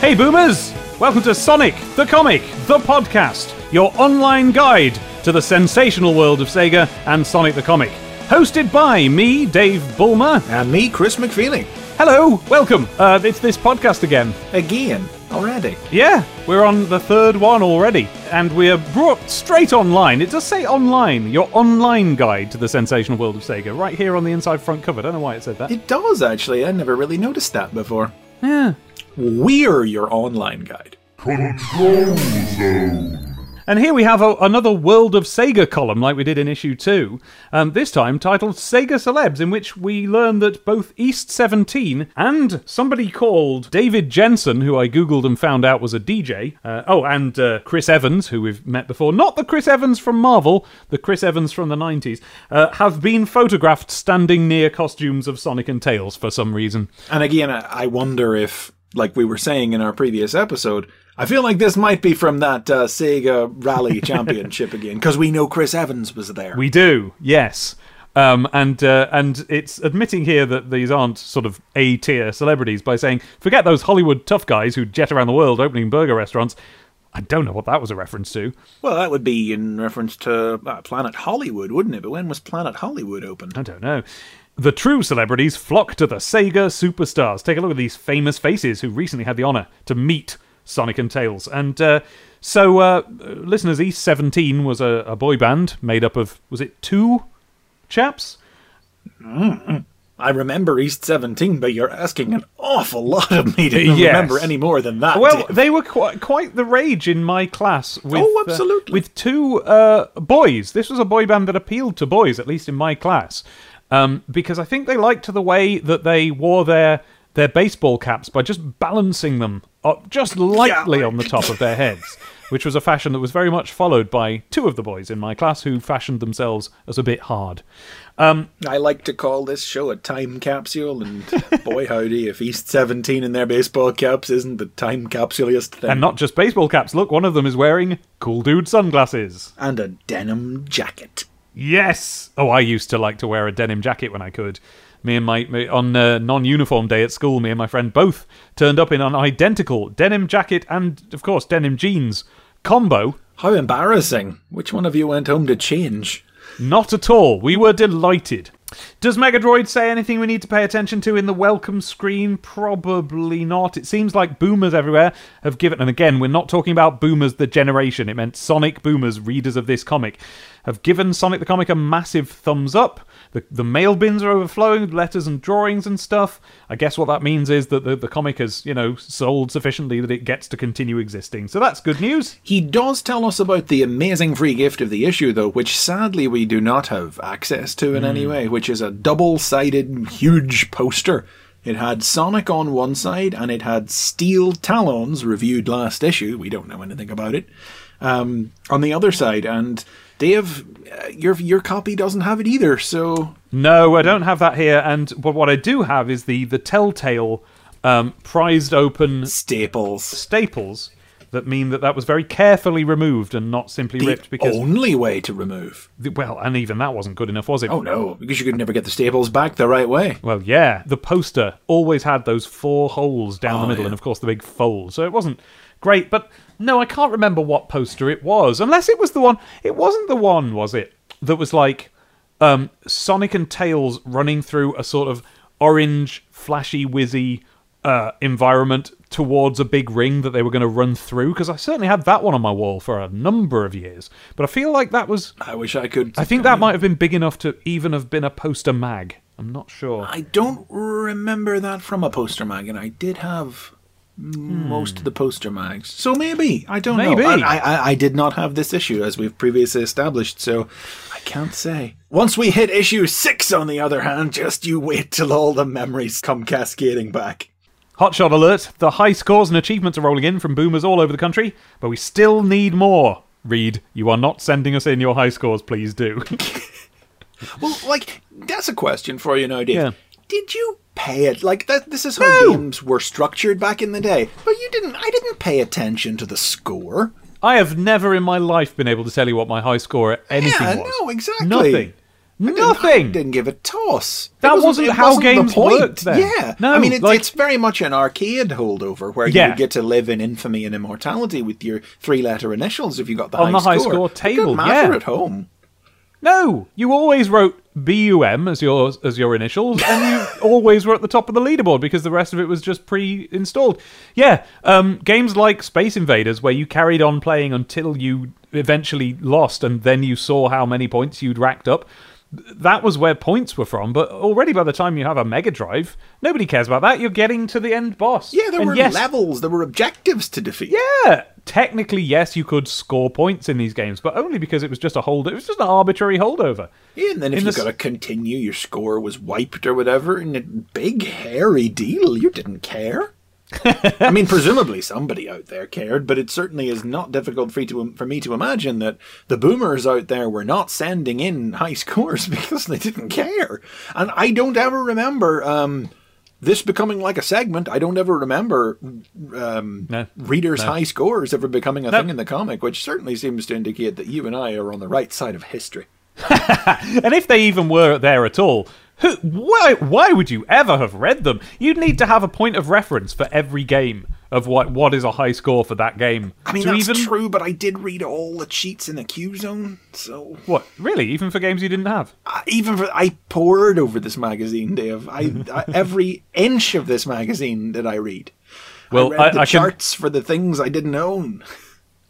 Hey boomers! Welcome to Sonic the Comic, the podcast, your online guide to the sensational world of Sega and Sonic the Comic. Hosted by me, Dave Bulmer. And me, Chris McFeely. Hello, welcome. Uh, it's this podcast again. Again, already. Yeah, we're on the third one already, and we are brought straight online. It does say online, your online guide to the sensational world of Sega, right here on the inside front cover. I Don't know why it said that. It does, actually. I never really noticed that before. Yeah. We're your online guide. Control Zone. And here we have a, another World of Sega column, like we did in issue 2, um, this time titled Sega Celebs, in which we learn that both East 17 and somebody called David Jensen, who I googled and found out was a DJ, uh, oh, and uh, Chris Evans, who we've met before, not the Chris Evans from Marvel, the Chris Evans from the 90s, uh, have been photographed standing near costumes of Sonic and Tails for some reason. And again, I wonder if, like we were saying in our previous episode, I feel like this might be from that uh, Sega Rally Championship again, because we know Chris Evans was there. We do, yes. Um, and uh, and it's admitting here that these aren't sort of A tier celebrities by saying, forget those Hollywood tough guys who jet around the world opening burger restaurants. I don't know what that was a reference to. well, that would be in reference to uh, Planet Hollywood, wouldn't it? But when was Planet Hollywood open? I don't know. The true celebrities flock to the Sega superstars. Take a look at these famous faces who recently had the honor to meet Sonic and Tails. And uh, so, uh, listeners, East 17 was a, a boy band made up of, was it two chaps? I remember East 17, but you're asking an awful lot of me to Yes. remember any more than that. Well, Dave. they were quite, quite the rage in my class. With, Oh, uh, absolutely. with two uh, boys. This was a boy band that appealed to boys, at least in my class, um, because I think they liked the way that they wore their their baseball caps by just balancing them up just lightly Yeah. on the top of their heads. Which was a fashion that was very much followed by two of the boys in my class who fashioned themselves as a bit hard. I like to call this show a time capsule, and boy howdy, if East 17 in their baseball caps isn't the time capsuliest thing. And not just baseball caps. Look, one of them is wearing cool dude sunglasses. And a denim jacket. Yes. Oh, I used to like to wear a denim jacket when I could. Me and my on uh, non-uniform day at school, me and my friend both turned up in an identical denim jacket and, of course, denim jeans combo. How embarrassing. Which one of you went home to change? Not at all. We were delighted. Does Megadroid say anything we need to pay attention to in the welcome screen? Probably not. It seems like boomers everywhere have given, and again, we're not talking about boomers the generation, it meant Sonic boomers, readers of this comic, have given Sonic the Comic a massive thumbs up. The, the mail bins are overflowing with letters and drawings and stuff. I guess what that means is that the, the comic has, you know, sold sufficiently that it gets to continue existing. So that's good news. He does tell us about the amazing free gift of the issue, though, which sadly we do not have access to in any way, which is a double sided, huge poster. It had Sonic on one side and it had Steel Talons, reviewed last issue. We don't know anything about it. Um, on the other side, and Dave, uh, your your copy doesn't have it either. So No, I don't have that here. And but what I do have is the the Telltale um, prized open staples. staples that mean that that was very carefully removed and not simply The ripped because only way to remove. well, and even that wasn't good enough, was it? Oh no, because you could never get the staples back the right way. Well, yeah, the poster always had those four holes down the Oh, middle, yeah. and of course the big fold. So it wasn't great. But no, I can't remember what poster it was, unless it was the one. It wasn't the one, was it? That was like um, Sonic and Tails running through a sort of orange, flashy, whizzy uh, environment towards a big ring that they were going to run through. Because I certainly had that one on my wall for a number of years. But I feel like that was. I wish I could. I think that might have been big enough to even have been a poster mag. I'm not sure. I don't remember that from a poster mag, and I did have most of the poster mags. So maybe I don't Maybe. know. I, I I did not have this issue as we've previously established, so I can't say. Once we hit issue six, on the other hand, just you wait till all the memories come cascading back. Hotshot alert! The high scores and achievements are rolling in from boomers all over the country, but we still need more. Reed, you are not sending us in your high scores, please do. Well, like that's a question for you now, Dave. Yeah. Did you pay it? Like that? This is how No. games were structured back in the day. But you didn't. I didn't pay attention to the score. I have never in my life been able to tell you what my high score at anything Yeah, was. no, exactly. Nothing. Nothing. Didn't give a toss. That It wasn't it how wasn't the games point. worked then. Yeah, No, I mean it, like- it's very much an arcade holdover where Yeah. you get to live in infamy and immortality with your three-letter initials if you got the On high the high score. score It table, didn't matter yeah. at home. No, you always wrote BUM as your as your initials, and you always were at the top of the leaderboard because the rest of it was just pre-installed. Yeah, um, games like Space Invaders, where you carried on playing until you eventually lost, and then you saw how many points you'd racked up. That was where points were from, but already by the time you have a Mega Drive, nobody cares about that. You're getting to the end boss. Yeah, there And were yes, levels, there were objectives to defeat. yeah, technically, yes, you could score points in these games, but only because it was just a hold. It was just an arbitrary holdover. Yeah, and then if In you the got to continue, your score was wiped or whatever, and a big hairy deal. You didn't care. I mean, presumably somebody out there cared, but it certainly is not difficult for, to, for me to imagine that the boomers out there were not sending in high scores because they didn't care. And I don't ever remember um, this becoming like a segment. I don't ever remember um, No. readers' No. high scores ever becoming a No. thing in the comic, which certainly seems to indicate that you and I are on the right side of history. And if they even were there at all, who, why, why would you ever have read them? You'd need to have a point of reference for every game of what what is a high score for that game. I mean, to that's even true, but I did read all the cheats in the Q zone, so what really even for games you didn't have. uh, even for I poured over this magazine, Dave. I, I every inch of this magazine that I read. Well, I read I- the I can- charts for the things I didn't own.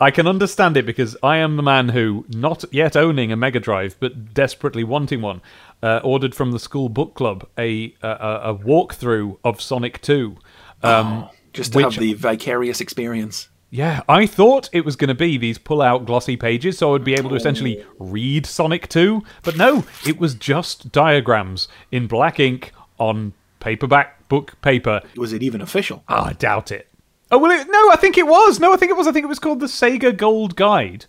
I can understand it because I am the man who, not yet owning a Mega Drive but desperately wanting one, uh, ordered from the school book club a a, a walkthrough of Sonic Two. Um, Just to which- have the vicarious experience. Yeah, I thought it was going to be these pull out glossy pages so I would be able to essentially read Sonic 2, but no, it was just diagrams in black ink on paperback book paper. Was it even official? Oh, I doubt it. Oh, well, it, no, I think it was. No, I think it was. I think it was called the Sega Gold Guide.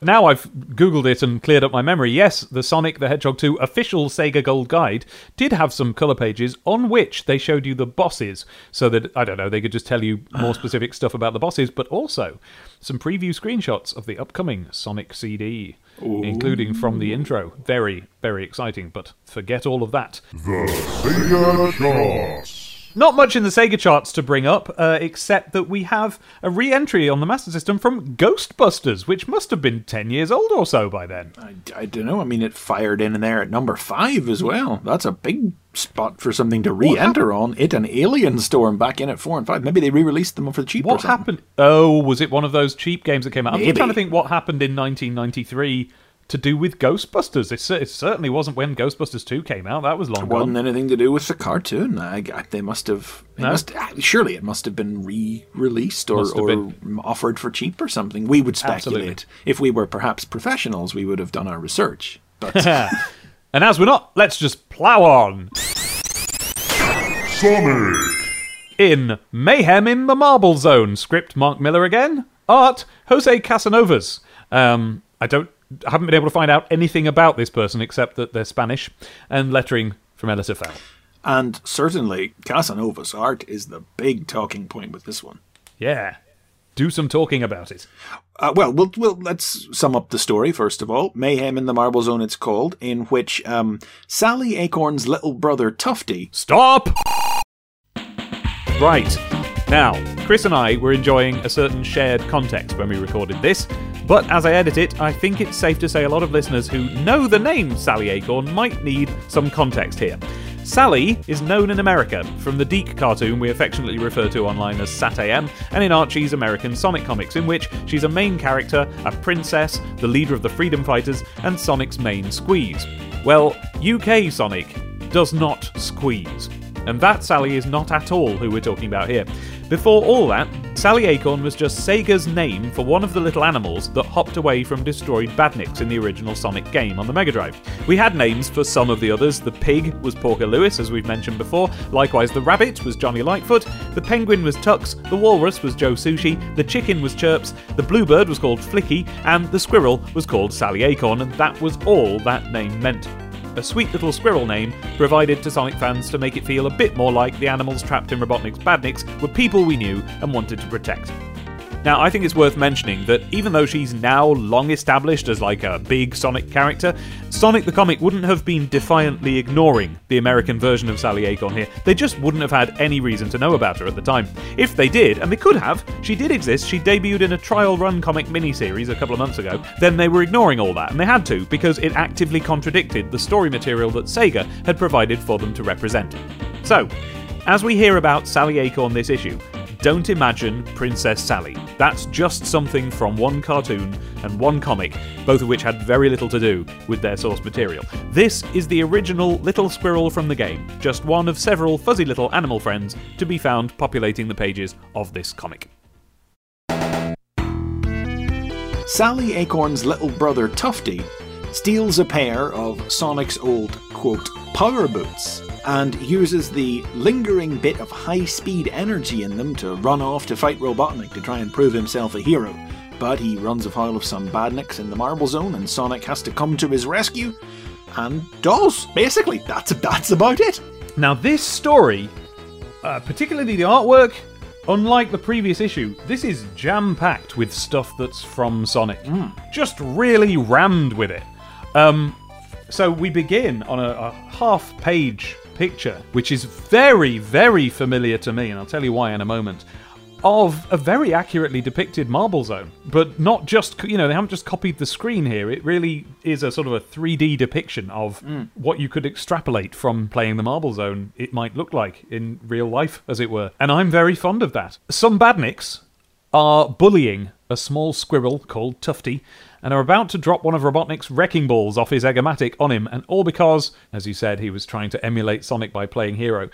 Now I've Googled it and cleared up my memory. Yes, the Sonic the Hedgehog 2 official Sega Gold Guide did have some colour pages on which they showed you the bosses so that, I don't know, they could just tell you more specific stuff about the bosses, but also some preview screenshots of the upcoming Sonic CD, including from the intro. Very, very exciting, but forget all of that. The Sega Charts. Not much in the Sega charts to bring up, uh, except that we have a re entry on the Master System from Ghostbusters, which must have been 10 years old or so by then. I, I don't know. I mean, it fired in there at number five as well. That's a big spot for something to re-enter on. It and Alien Storm back in at four and five. Maybe they re-released them for the cheap. What happened? Oh, was it one of those cheap games that came out? I'm Maybe. trying to think what happened in 1993 to do with Ghostbusters. It, it certainly wasn't when Ghostbusters 2 came out. That was long gone. It wasn't gone. anything to do with the cartoon. I, I- they must have. No? must, ah, surely it must have been re-released or, or been. offered for cheap or something. We would speculate. Absolutely. If we were perhaps professionals, we would have done our research. But And as we're not, let's just plow on. Sonic. In Mayhem in the Marble Zone, script Mark Millar again, art Jose Casanovas. Um, I don't, I haven't been able to find out anything about this person except that they're Spanish, and lettering from LSFL. and certainly Casanova's art is the big talking point with this one. Yeah, do some talking about it. Uh, well, well, well, let's sum up the story first of all. Mayhem in the Marble Zone, it's called, in which um, Sally Acorn's little brother Tufty. Stop! Right. Now, Chris and I were enjoying a certain shared context when we recorded this, but as I edit it, I think it's safe to say a lot of listeners who know the name Sally Acorn might need some context here. Sally is known in America from the DiC cartoon we affectionately refer to online as SatAM, and in Archie's American Sonic comics, in which she's a main character, a princess, the leader of the Freedom Fighters, and Sonic's main squeeze. Well, UK Sonic does not squeeze. And that Sally is not at all who we're talking about here. Before all that, Sally Acorn was just Sega's name for one of the little animals that hopped away from destroyed badniks in the original Sonic game on the Mega Drive. We had names for some of the others. The pig was Porker Lewis, as we've mentioned before. Likewise, the rabbit was Johnny Lightfoot. The penguin was Tux. The walrus was Joe Sushi. The chicken was Chirps. The bluebird was called Flicky. And the squirrel was called Sally Acorn. And that was all that name meant a sweet little squirrel name provided to Sonic fans to make it feel a bit more like the animals trapped in Robotnik's Badniks were people we knew and wanted to protect. Now, I think it's worth mentioning that even though she's now long established as like a big Sonic character, Sonic the comic wouldn't have been defiantly ignoring the American version of Sally Acorn here. They just wouldn't have had any reason to know about her at the time. If they did, and they could have, she did exist, she debuted in a trial run comic miniseries a couple of months ago, then they were ignoring all that, and they had to, because it actively contradicted the story material that Sega had provided for them to represent. So, as we hear about Sally Acorn this issue, don't imagine Princess Sally. That's just something from one cartoon and one comic, both of which had very little to do with their source material. This is the original Little Squirrel from the game, just one of several fuzzy little animal friends to be found populating the pages of this comic. Sally Acorn's little brother Tufty steals a pair of Sonic's old, quote, power boots and uses the lingering bit of high speed energy in them to run off to fight Robotnik to try and prove himself a hero. But he runs afoul of some badniks in the Marble Zone, and Sonic has to come to his rescue, and does. Basically, that's that's about it. Now, this story, uh, particularly the artwork, unlike the previous issue, this is jam packed with stuff that's from Sonic. Just really rammed with it. Um, so we begin on a, a half page picture, which is very, very familiar to me, and I'll tell you why in a moment. Of a very accurately depicted Marble Zone, but not just, you know, they haven't just copied the screen here. It really is a sort of a 3D depiction of mm. what you could extrapolate from playing the Marble Zone, it might look like in real life, as it were. And I'm very fond of that. Some badniks are bullying a small squirrel called Tufty and are about to drop one of Robotnik's wrecking balls off his Egg-o-matic on him, and all because, as you said, he was trying to emulate Sonic by playing Hero.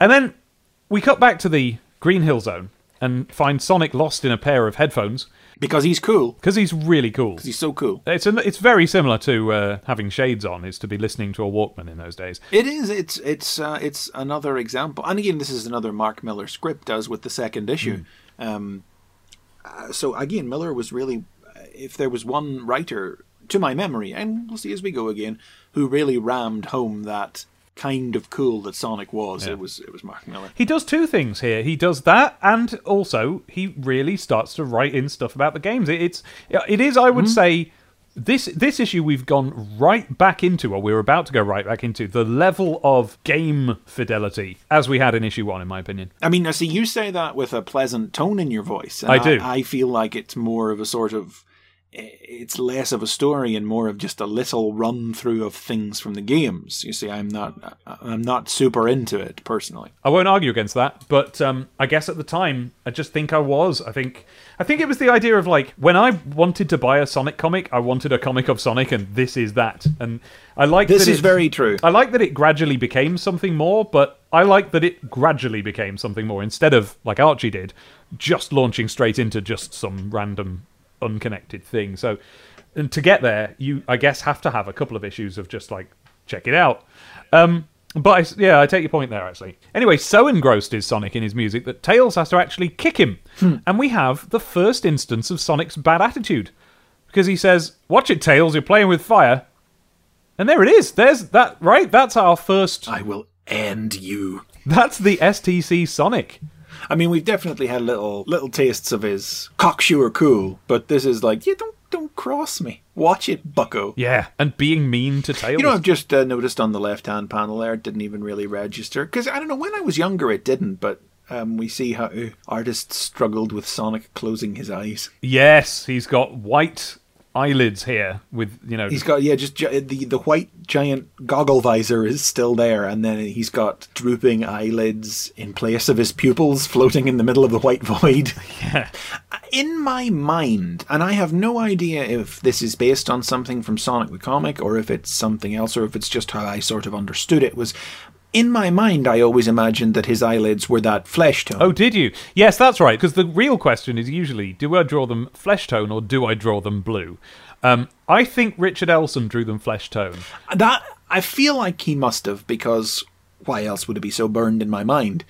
And then we cut back to the Green Hill Zone and find Sonic lost in a pair of headphones Because he's cool. because he's really cool. Because he's so cool. It's it's very similar to uh, having shades on, is to be listening to a Walkman in those days. It is. It's it's uh, it's another example, and again, this is another Mark Millar script does with the second issue. Um, uh, so again, Millar was really, if there was one writer to my memory, and we'll see as we go again, who really rammed home that kind of cool that Sonic was, it was it was Mark Millar. He does two things here. He does that, and also he really starts to write in stuff about the games. It, it's it is, I would mm-hmm. say, this this issue we've gone right back into, or we're about to go right back into the level of game fidelity as we had in issue one, in my opinion. I mean, I see you say that with a pleasant tone in your voice. I do. I, feel like it's more of a sort of. It's less of a story and more of just a little run through of things from the games. You see, I'm not, I'm not super into it personally. I won't argue against that, but um, I guess at the time, I just think I was. I think, I think it was the idea of like when I wanted to buy a Sonic comic, I wanted a comic of Sonic, and this is that. And I like This that is it- very true. I like that it gradually became something more, but I like that it gradually became something more instead of like Archie did, just launching straight into just some random unconnected thing. So, and to get there, you I guess have to have a couple of issues of just like check it out. Um, but I s yeah, I take your point there actually. Anyway, so engrossed is Sonic in his music that Tails has to actually kick him, and we have the first instance of Sonic's bad attitude because he says, "Watch it, Tails, you're playing with fire." And there it is. There's that right. That's our first. I will end you. That's the STC Sonic. I mean, we've definitely had little little tastes of his cocksure cool, but this is like, yeah, don't don't cross me. Watch it, Bucko. Yeah, and being mean to Tails. You know, I've just uh, noticed on the left hand panel there, it didn't even really register. Because I don't know, when I was younger, it didn't, but um, we see how artists struggled with Sonic closing his eyes. yes, he's got white eyelids here with you know. He's got, yeah, just the, the white giant goggle visor is still there, and then he's got drooping eyelids in place of his pupils floating in the middle of the white void. yeah. in my mind, and I have no idea if this is based on something from Sonic the Comic or if it's something else or if it's just how I sort of understood it, was in my mind I always imagined that his eyelids were that flesh tone. Oh, did you? Yes, that's right. Because the real question is usually, do I draw them flesh tone or do I draw them blue? Um, I think Richard Elson drew them flesh tone. That I feel like he must have because why else would it be so burned in my mind?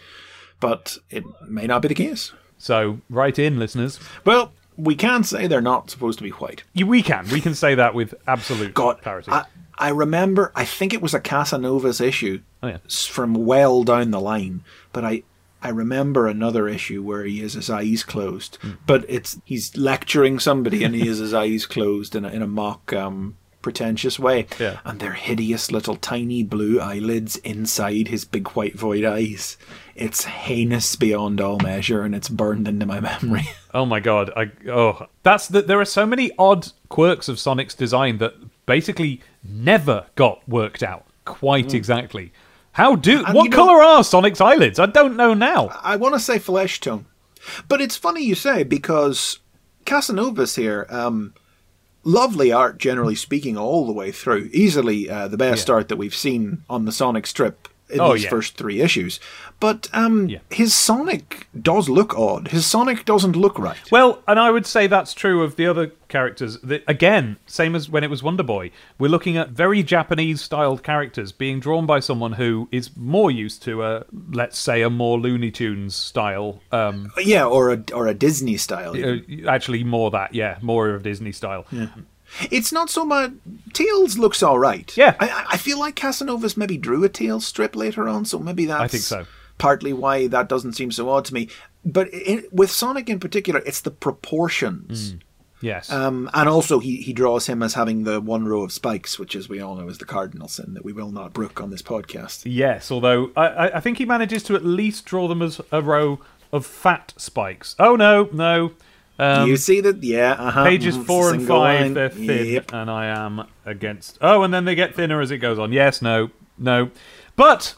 But it may not be the case. So write in, listeners. Well, we can say they're not supposed to be white. We can. We can say that with absolute God, clarity. I, I remember. I think it was a Casanovas issue oh yeah. from well down the line, but I I remember another issue where he has his eyes closed, but it's he's lecturing somebody and he has his eyes closed in a, in a mock um, pretentious way, Yeah. and they're hideous little tiny blue eyelids inside his big white void eyes. It's heinous beyond all measure, and it's burned into my memory. Oh my god! I oh, that's the, there are so many odd quirks of Sonic's design that basically never got worked out quite exactly. How do. And what you know- color are Sonic's eyelids? I don't know now. I want to say flesh tone, but it's funny you say because Casanovas here, um, lovely art generally speaking all the way through. Easily uh, the best Yeah. art that we've seen on the Sonic strip in Oh, these yeah. first three issues. But um, Yeah. his Sonic does look odd. His Sonic doesn't look right. Well, and I would say that's true of the other characters. The, again, same as when it was Wonder Boy. We're looking at very Japanese-styled characters being drawn by someone who is more used to a, let's say, a more Looney Tunes style. Um, Yeah, or a or a Disney style. uh, actually, more that, yeah, more of a Disney style. It's not so much. Tails looks all right. Yeah. I- I, I feel like Casanovas maybe drew a Tails strip later on, so maybe that's think so. partly why that doesn't seem so odd to me. But it, with Sonic in particular, it's the proportions. Yes. Um, and also, he, he draws him as having the one row of spikes, which, as we all know, is the cardinal sin that we will not brook on this podcast. Yes, although I, I- I think he manages to at least draw them as a row of fat spikes. Oh no, no. Um, you see that? Yeah, uh-huh. pages mhm, four and five, line. they're thin, Yep. and I am against. Oh, and then they get thinner as it goes on. Yes, no, no. But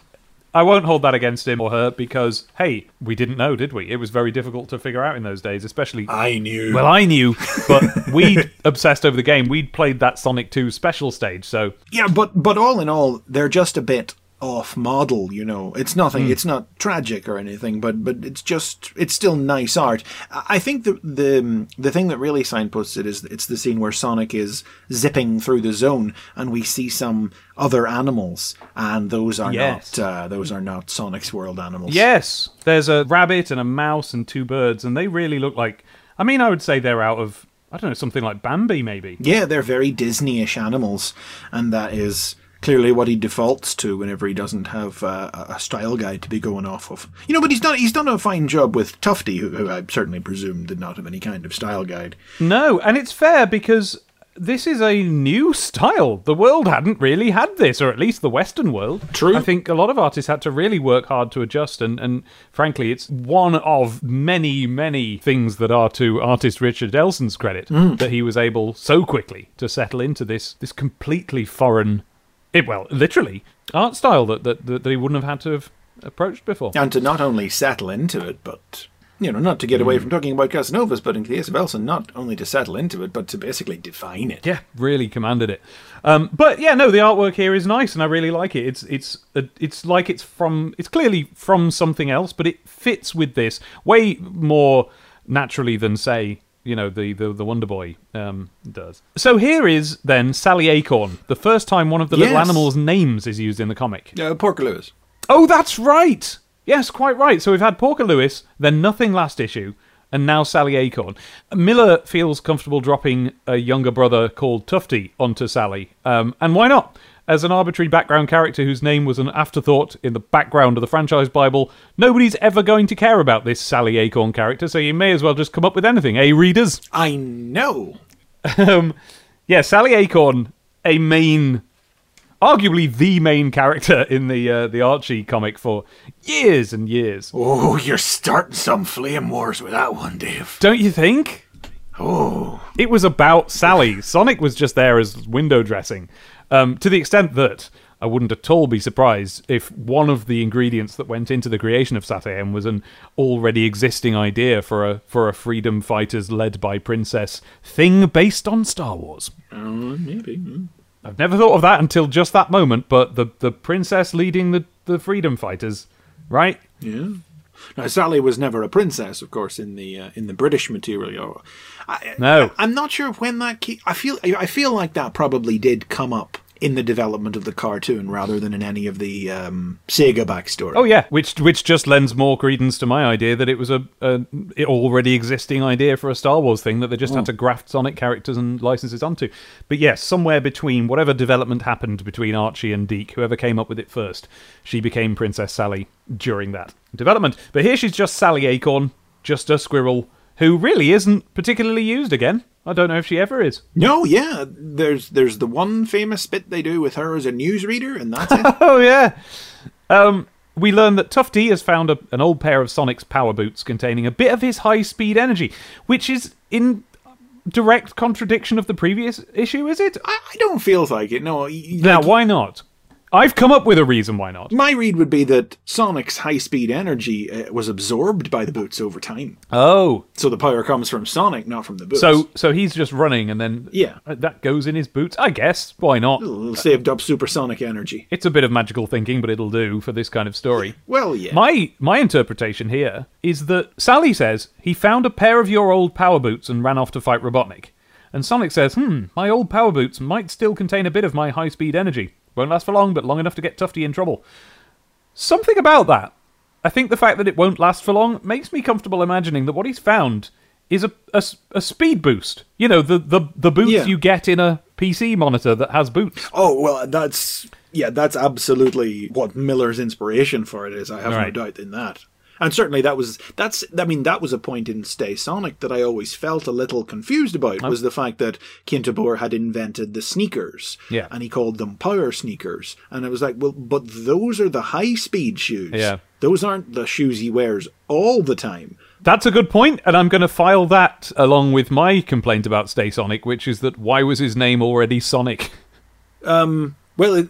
I won't hold that against him or her because, hey, we didn't know, did we? It was very difficult to figure out in those days, especially. I knew. well, I knew, but we'd obsessed over the game. We'd played that Sonic 2 special stage, so Yeah, but but all in all, they're just a bit off model. You know, it's nothing. It's not tragic or anything, but but it's just it's still nice art. I I think the the the thing that really signposts it is it's the scene where Sonic is zipping through the zone, and we see some other animals, and those are Yes. not uh, those are not Sonic's world animals. Yes, there's a rabbit and a mouse and two birds, and they really look like. I mean, I would say they're out of I don't know something like Bambi, maybe. Yeah, they're very Disney-ish animals, and that is clearly what he defaults to whenever he doesn't have uh, a style guide to be going off of. You know, but he's done he's done a fine job with Tufty, who, who I certainly presume did not have any kind of style guide. No, and it's fair because this is a new style. The world hadn't really had this, or at least the Western world. True. I think a lot of artists had to really work hard to adjust, and, and frankly, it's one of many, many things that are to artist Richard Elson's credit that he was able so quickly to settle into this this completely foreign, it, well, literally art style that, that that that he wouldn't have had to have approached before. And to not only settle into it, but you know, not to get away from talking about Casanovas, but in the case of Elson, not only to settle into it, but to basically define it. Yeah, really commanded it. Um, but yeah, no, the artwork here is nice, and I really like it. It's it's it's like it's from it's clearly from something else, but it fits with this way more naturally than say you know the the, the Wonder Boy um, does. So here is then Sally Acorn, the first time one of the little animals' names is used in the comic. Uh, Porker Lewis. Oh, that's right. Yes, quite right. So we've had Porker Lewis, then nothing last issue, and now Sally Acorn. Millar feels comfortable dropping a younger brother called Tufty onto Sally, um, and why not? As an arbitrary background character whose name was an afterthought in the background of the franchise Bible, nobody's ever going to care about this Sally Acorn character, so you may as well just come up with anything, eh, readers? I know. um, yeah, Sally Acorn, a main, arguably the main character in the uh, the Archie comic for years and years. Oh, you're starting some flame wars with that one, Dave. Don't you think? Oh, It was about Sally. Sonic was just there as window dressing, um, to the extent that I wouldn't at all be surprised if one of the ingredients that went into the creation of SatAM was an already existing idea for a for a freedom fighters led by princess thing based on Star Wars. uh, maybe. mm. I've never thought of that until just that moment, but the the princess leading the, the freedom fighters, right? Yeah. Now, Sally was never a princess, of course, in the uh, in the British material. I, No. I, am not sure when that. Ke- I feel I feel like that probably did come up in the development of the cartoon rather than in any of the um, Sega backstory. Oh yeah, which which just lends more credence to my idea that it was a, a already existing idea for a Star Wars thing that they just had to graft Sonic characters and licenses onto. But yes, somewhere between whatever development happened between Archie and DiC, whoever came up with it first, she became Princess Sally during that development. But here she's just Sally Acorn, just a squirrel who really isn't particularly used again. I don't know if she ever is. No, yeah. There's there's the one famous bit they do with her as a newsreader, and that's it. Oh yeah. Um, we learn that Tufty has found a, an old pair of Sonic's power boots containing a bit of his high-speed energy, which is in direct contradiction of the previous issue. Is it? I, I don't feel like it. No. Now, like, why not? I've come up with a reason why not. my read would be that Sonic's high speed energy uh, was absorbed by the boots over time. Oh, So the power comes from Sonic, not from the boots. so so he's just running, and then Yeah. uh, that goes in his boots. I guess why not? It'll saved up supersonic energy. It's a bit of magical thinking, but it'll do for this kind of story. Well, yeah. My my interpretation here is that Sally says he found a pair of your old power boots and ran off to fight Robotnik. And Sonic says, "Hmm, my old power boots might still contain a bit of my high-speed energy. Won't last for long, but long enough to get Tufty in trouble." Something about that. I think the fact that it won't last for long makes me comfortable imagining that what he's found is a, a, a speed boost. You know, the, the, the boots Yeah. you get in a PC monitor that has boots. oh well, that's yeah, that's absolutely what Millar's inspiration for it is. I have Right. no doubt in that. And certainly that was that's I mean that was a point in Stay Sonic that I always felt a little confused about was the fact that Kintobor had invented the sneakers. Yeah. And he called them power sneakers. And it was like, well, but those are the high speed shoes. Yeah. Those aren't the shoes he wears all the time. That's a good point, and I'm going to file that along with my complaint about Stay Sonic, which is that why was his name already Sonic? Um, well, it,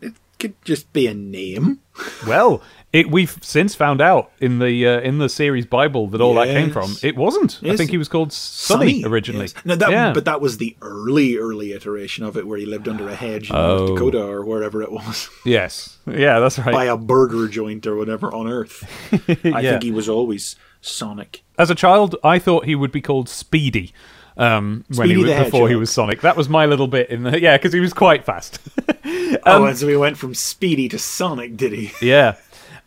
it could just be a name. Well, it we've since found out in the uh, in the series Bible that all that came from. It wasn't. I think he was called Sonny, originally. yes. No, that, yeah. but that was the early, early iteration of it where he lived under a hedge in Oh. North Dakota or wherever it was, yes, yeah, that's right. by a burger joint or whatever on Earth. I Yeah. think he was always Sonic. As a child, I thought he would be called Speedy. Um, when he was, before he was Sonic, that was my little bit in the yeah, because he was quite fast. oh, and so he went from Speedy to Sonic, did he? Yeah.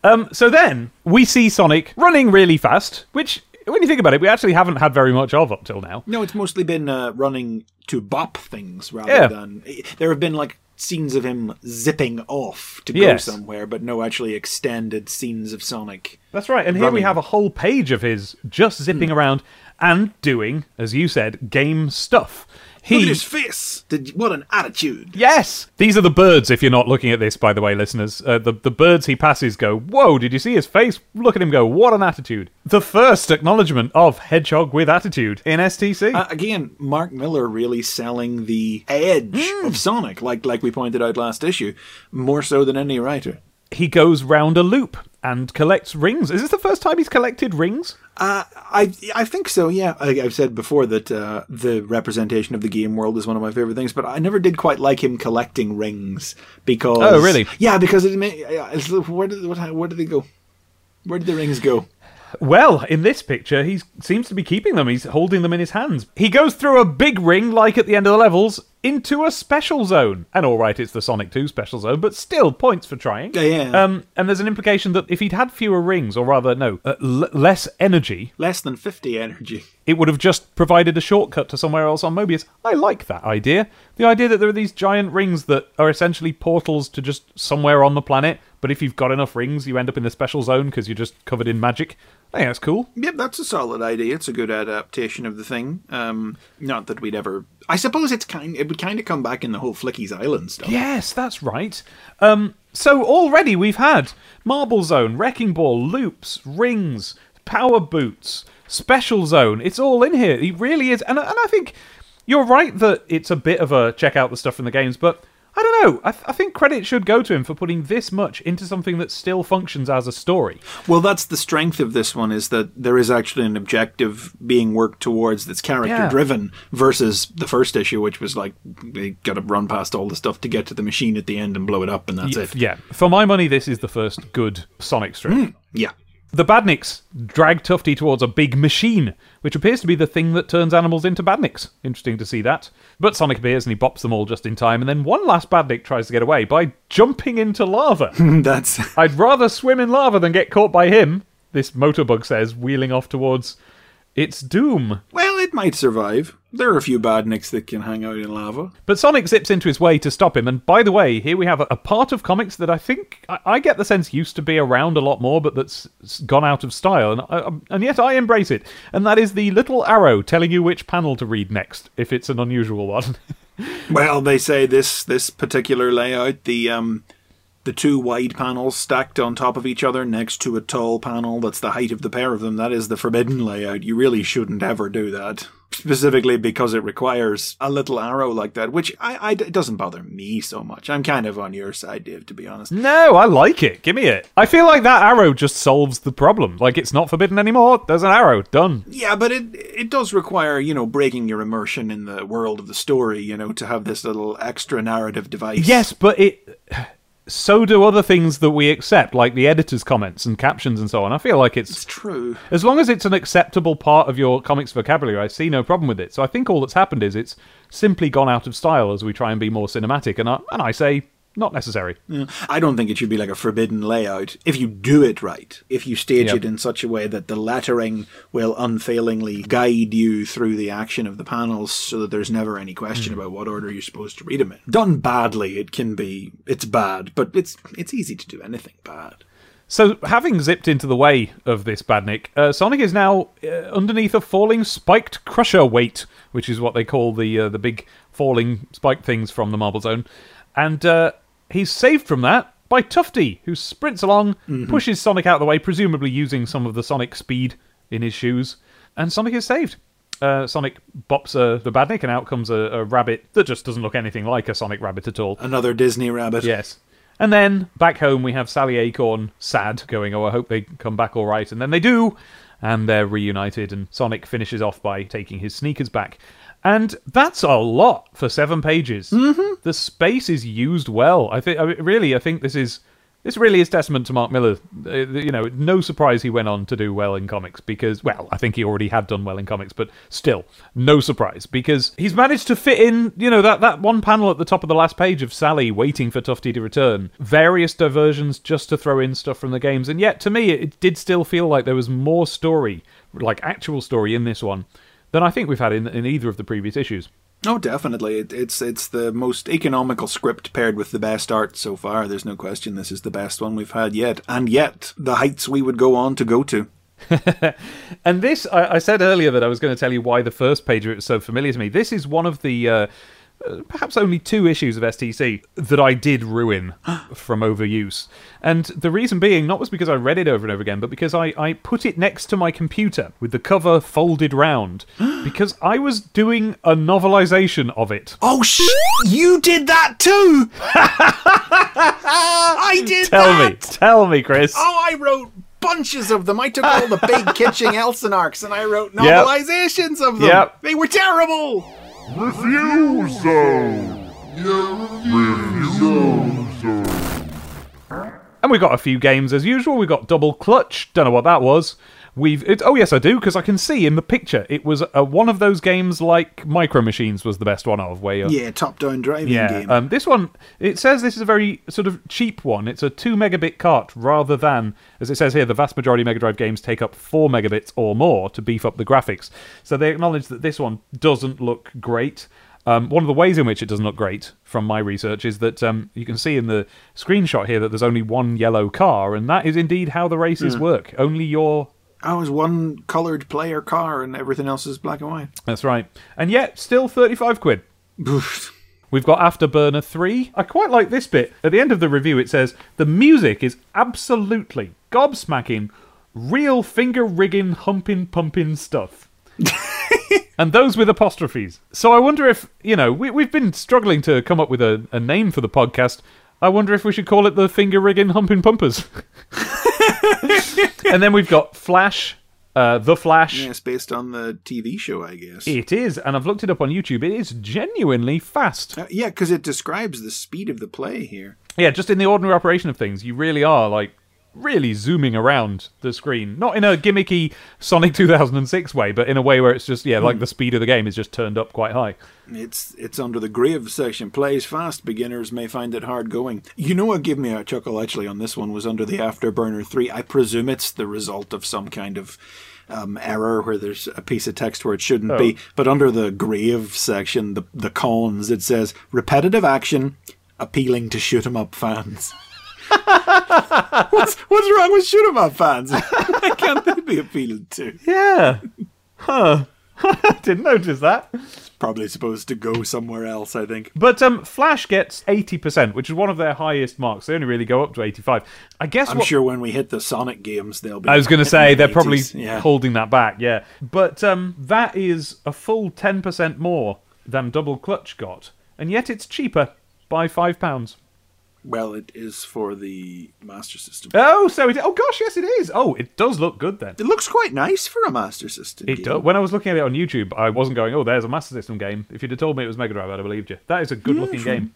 Um, so then we see Sonic running really fast, which, when you think about it, we actually haven't had very much of up till now. No, it's mostly been uh, running to bop things rather Yeah. than. There have been like scenes of him zipping off to Yes. go somewhere, but no actually extended scenes of Sonic. That's right. And here we have a whole page of his just zipping around and doing, as you said, game stuff. Look at He. his face! Did, what an attitude! Yes! These are the birds, if you're not looking at this, by the way, listeners. Uh, the, the birds he passes go, Whoa, did you see his face? Look at him go, What an attitude. The first acknowledgement of Hedgehog with attitude in STC. Uh, again, Mark Millar really selling the edge Hmm. of Sonic, like like we pointed out last issue, more so than any writer. He goes round a loop and collects rings. Is this the first time he's collected rings? Uh, I I think so. Yeah, I, I've said before that uh, the representation of the game world is one of my favorite things, but I never did quite like him collecting rings because. Oh, really? Yeah, because it it's- Where did what, where did they go? Where did the rings go? Well, in this picture, he seems to be keeping them. He's holding them in his hands. He goes through a big ring, like at the end of the levels, into a special zone. And all right, it's the Sonic 2 special zone, but still points for trying. Yeah, yeah. Um, and there's an implication that if he'd had fewer rings, or rather, no, uh, l- less energy, Less than fifty energy. it would have just provided a shortcut to somewhere else on Mobius. I like that idea. The idea that there are these giant rings that are essentially portals to just somewhere on the planet, but if you've got enough rings, you end up in the special zone because you're just covered in magic. Think that's cool. Yep, that's a solid idea. It's a good adaptation of the thing. Um, not that we'd ever. I suppose it's kind. It would kind of come back in the whole Flicky's Island stuff. Yes, that's right. Um, so already we've had Marble Zone, Wrecking Ball, loops, rings, power boots, special zone. It's all in here. It really is, and and I think you're right that it's a bit of a check out the stuff from the games, but. I don't know. I, th- I think credit should go to him for putting this much into something that still functions as a story. Well, that's the strength of this one is that there is actually an objective being worked towards that's character driven versus the first issue, which was like they got to run past all the stuff to get to the machine at the end and blow it up, and that's it. Yeah, for my money, this is the first good Sonic strip. Hmm. Yeah. The badniks drag Tufty towards a big machine, which appears to be the thing that turns animals into badniks. Interesting to see that. But Sonic appears and he bops them all just in time, and then one last badnik tries to get away by jumping into lava. That's I'd rather swim in lava than get caught by him, this motorbug says, wheeling off towards its doom. well, it might survive. There are a few badniks that can hang out in lava. But Sonic zips into his way to stop him, and by the way, here we have a, a part of comics that I think I, I get the sense used to be around a lot more, but that's gone out of style, and I, and yet I embrace it. And that is the little arrow telling you which panel to read next, if it's an unusual one. Well, they say this this particular layout, the um, the two wide panels stacked on top of each other next to a tall panel that's the height of the pair of them. That is the forbidden layout. You really shouldn't ever do that. Specifically because it requires a little arrow like that, which I, I it doesn't bother me so much. I'm kind of on your side, Dave, to be honest. no, I like it. Give me it. I feel like that arrow just solves the problem. Like it's not forbidden anymore. There's an arrow. Done. Yeah, but it it does require you know breaking your immersion in the world of the story, you know, to have this little extra narrative device. Yes, but it. So do other things that we accept, like the editor's comments and captions and so on. I feel like it's it's true. As long as it's an acceptable part of your comics vocabulary, I see no problem with it. So I think all that's happened is it's simply gone out of style as we try and be more cinematic, and I, and I say not necessary. I don't think it should be like a forbidden layout if you do it right. If you stage Yep. it in such a way that the lettering will unfailingly guide you through the action of the panels so that there's never any question about what order you're supposed to read them in. Done badly, it can be it's bad, but it's it's easy to do anything bad. So, having zipped into the way of this badnik, uh, Sonic is now uh, underneath a falling spiked crusher weight, which is what they call the uh, the big falling spike things from the Marble Zone, and uh, he's saved from that by Tufty, who sprints along, pushes Sonic out of the way, presumably using some of the Sonic speed in his shoes, and Sonic is saved. Uh, Sonic bops uh, the badnik, and out comes a, a rabbit that just doesn't look anything like a Sonic rabbit at all. Another Disney rabbit. Yes. And then back home we have Sally Acorn sad, going, Oh, I hope they come back all right. And then they do, and they're reunited, and Sonic finishes off by taking his sneakers back. And that's a lot for seven pages. Mm-hmm. The space is used well. I think, I mean, really, I think this is. This really is testament to Mark Millar. Uh, you know, no surprise he went on to do well in comics because, well, I think he already had done well in comics, but still, no surprise because he's managed to fit in, you know, that, that one panel at the top of the last page of Sally waiting for Tufty to return, various diversions just to throw in stuff from the games, and yet to me, it did still feel like there was more story, like actual story in this one, than I think we've had in, in either of the previous issues. Oh, definitely. It, it's it's the most economical script paired with the best art so far. There's no question this is the best one we've had yet. And yet, the heights we would go on to go to. And this, I, I said earlier that I was going to tell you why the first page of it was so familiar to me. This is one of the uh, perhaps only two issues of STC that I did ruin from overuse. And the reason being, not was because I read it over and over again, but because I, I put it next to my computer with the cover folded round because I was doing a novelization of it. Oh, sh! You did that too! I did Tell that! me, tell me, Chris. Oh, I wrote bunches of them. I took all the big Kitching Elson arcs and I wrote novelizations of them. Yep. They were terrible! Refuso! Refuso! And we got a few games as usual. We got Double Clutch. Don't know what that was. We've it, oh yes I do because I can see in the picture it was uh, one of those games like Micro Machines was the best one of where Yeah, top down driving yeah game. um, this one it says this is a very sort of cheap one it's a two megabit cart rather than as it says here the vast majority of Mega Drive games take up four megabits or more to beef up the graphics so they acknowledge that this one doesn't look great. Um, one of the ways in which it doesn't look great, from my research, is that um, you can see in the screenshot here that there's only one yellow car, and that is indeed how the races work. Only your I was one coloured player car and everything else is black and white. That's right. And yet, still 35 quid. We've got Afterburner 3. I quite like this bit. At the end of the review, it says the music is absolutely gobsmacking, real finger rigging, humping, pumping stuff. and those with apostrophes. So I wonder if, you know, we, we've been struggling to come up with a, a name for the podcast. I wonder if we should call it the Finger Rigging Humping Pumpers. and then we've got Flash, uh, The Flash. Yeah, it's based on the TV show, I guess. It is, and I've looked it up on YouTube. It is genuinely fast. Uh, yeah, because it describes the speed of the play here. Yeah, just in the ordinary operation of things, you really are like really zooming around the screen. Not in a gimmicky Sonic 2006 way, but in a way where it's just, yeah, like the speed of the game is just turned up quite high. It's it's under the grave section. Plays fast. Beginners may find it hard going. You know what gave me a chuckle actually on this one was under the Afterburner 3. I presume it's the result of some kind of um, error where there's a piece of text where it shouldn't be. But under the grave section, the the cons, it says repetitive action appealing to shoot 'em up fans. what's what's wrong with shoot 'em up fans? Why can't they be appealed to? Yeah. Huh. Didn't notice that. It's Probably supposed to go somewhere else, I think. But um, Flash gets 80%, which is one of their highest marks. They only really go up to 85. I guess I'm what- sure when we hit the Sonic games, they'll be. I was going to say the they're probably yeah. holding that back, yeah. But um, that is a full 10% more than Double Clutch got, and yet it's cheaper by five pounds. Well, it is for the Master System. Oh, so it? Oh gosh, yes, it is. Oh, it does look good then. It looks quite nice for a Master System. It game. does. When I was looking at it on YouTube, I wasn't going, "Oh, there's a Master System game." If you'd have told me it was Mega Drive, I'd have believed you. That is a good-looking game.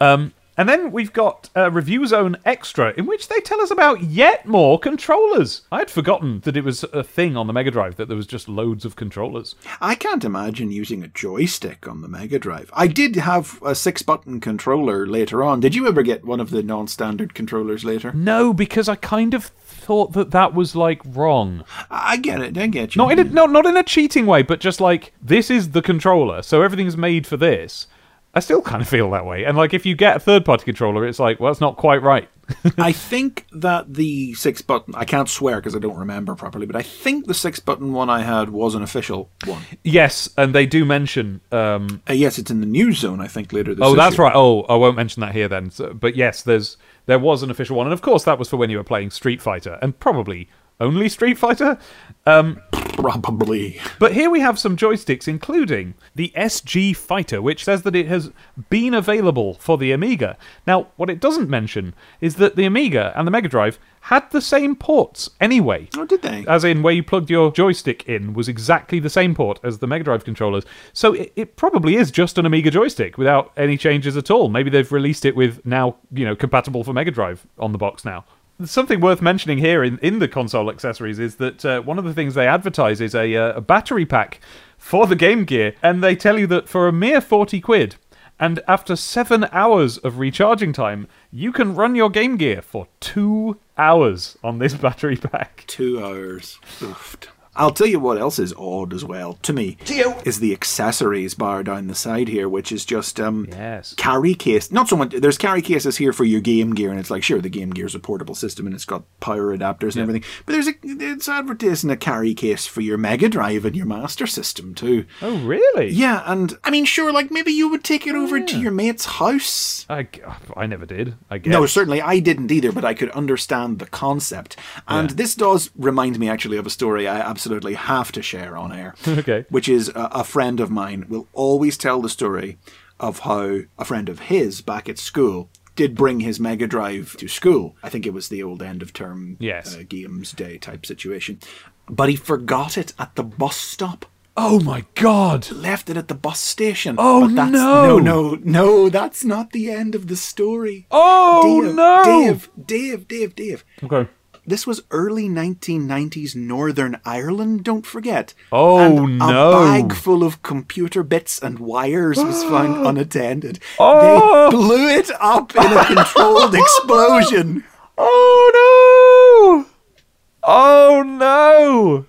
Um, and then we've got uh, Review Zone Extra, in which they tell us about yet more controllers. I had forgotten that it was a thing on the Mega Drive that there was just loads of controllers. I can't imagine using a joystick on the Mega Drive. I did have a six-button controller later on. Did you ever get one of the non-standard controllers later? No, because I kind of thought that that was like wrong. I get it. I get you. Not in a, no, not in a cheating way, but just like this is the controller, so everything's made for this. I still kind of feel that way. And like if you get a third party controller, it's like, well, it's not quite right. I think that the six button, I can't swear because I don't remember properly, but I think the six button one I had was an official one. yes, and they do mention. Um, Uh, yes, it's in the news zone, I think, later this oh, that's right. Oh, I won't mention that here then. So, but yes, there's there was an official one, and of course that was for when you were playing Street Fighter, and probably only Street Fighter. Um, Probably. But here we have some joysticks, including the SG Fighter, which says that it has been available for the Amiga. Now, what it doesn't mention is that the Amiga and the Mega Drive had the same ports anyway. Oh, did they? As in, where you plugged your joystick in was exactly the same port as the Mega Drive controllers. So it, it probably is just an Amiga joystick without any changes at all. Maybe they've released it with now, you know, compatible for Mega Drive on the box now. Something worth mentioning here in, in the console accessories is that uh, one of the things they advertise is a, uh, a battery pack for the Game Gear, and they tell you that for a mere 40 quid, and after seven hours of recharging time, you can run your Game Gear for two hours on this battery pack. Two hours. I'll tell you what else is odd as well to me is the accessories bar down the side here, which is just um Yes. carry case. Not so much. There's carry cases here for your Game Gear, and it's like sure the Game Gear's a portable system and it's got power adapters and everything. But there's a it's advertising a carry case for your Mega Drive and your Master System too. Oh, really? Yeah, and I mean sure, like maybe you would take it over to your mate's house. I I never did. I guess. No, certainly I didn't either, but I could understand the concept. And this does remind me actually of a story I absolutely have to share on air. Okay. Which is a, a friend of mine will always tell the story of how a friend of his back at school did bring his Mega Drive to school. I think it was the old end of term Yes. uh, games day type situation. But he forgot it at the bus stop Oh my god! left it at the bus station. Oh, but that's, no. No, no, no, that's not the end of the story. Oh Dave, no! Dave, Dave, Dave, Dave. Okay. This was early 1990s Northern Ireland, don't forget. Oh, and no. A bag full of computer bits and wires was found unattended. Oh. They blew it up in a controlled explosion. Oh no! Oh no!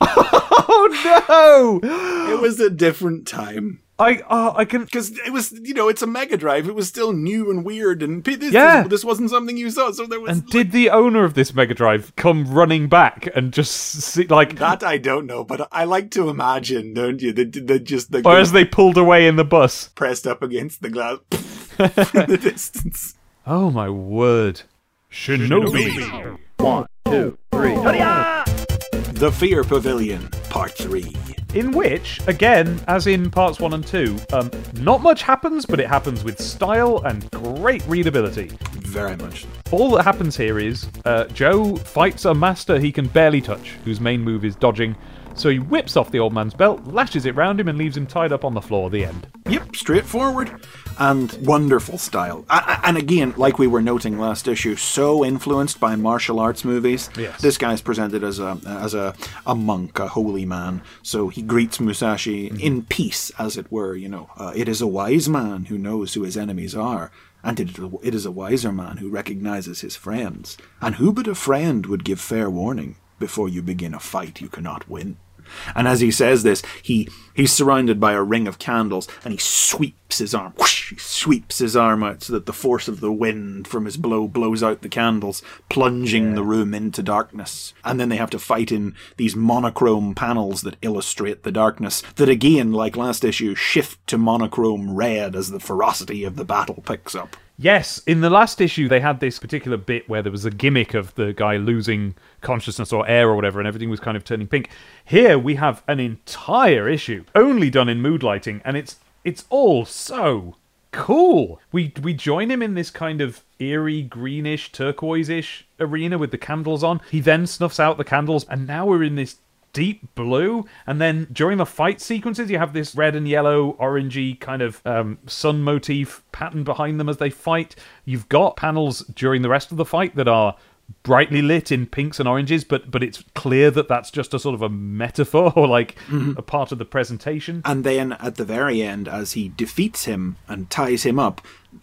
Oh no! It was a different time. I uh, I can Because it was, you know, it's a Mega Drive. It was still new and weird, and p- this, Yeah. this wasn't something you saw. So there was And did the owner of this Mega Drive come running back and just see, like, That I don't know, but I like to imagine, don't you? That that just the or as they pulled away in the bus? pressed up against the glass in the distance. Oh my word! Shinobi. The Fear Pavilion, Part Three. In which, again, as in parts one and two, um, not much happens, but it happens with style and great readability. Very much. All that happens here is uh, Joe fights a master he can barely touch, whose main move is dodging. So he whips off the old man's belt, lashes it round him, and leaves him tied up on the floor. The end. Yep, straightforward and wonderful style. And again, like we were noting last issue, so influenced by martial arts movies. Yes. This guy's presented as a as a, a monk, a holy man. So he greets Musashi in peace, as it were. You know, uh, it is a wise man who knows who his enemies are. And it, it is a wiser man who recognizes his friends. And who but a friend would give fair warning before you begin a fight you cannot win? And as he says this, he he's surrounded by a ring of candles, and he sweeps his arm. Whoosh, he sweeps his arm out so that the force of the wind from his blow blows out the candles, plunging the room into darkness. And then they have to fight in these monochrome panels that illustrate the darkness. That again, like last issue, shift to monochrome red as the ferocity of the battle picks up. Yes, in the last issue, they had this particular bit where there was a gimmick of the guy losing consciousness or air or whatever, and everything was kind of turning pink. Here we have an entire issue only done in mood lighting, and it's it's all so cool. We we join him in this kind of eerie, greenish, turquoise-ish arena with the candles on. He then snuffs out the candles, and now we're in this deep blue and then during the fight sequences you have this red and yellow orangey kind of um, sun motif pattern behind them as they fight. You've got panels during the rest of the fight that are brightly lit in pinks and oranges but but it's clear that that's just a sort of a metaphor or like a part of the presentation And then at the very end, as he defeats him and ties him up,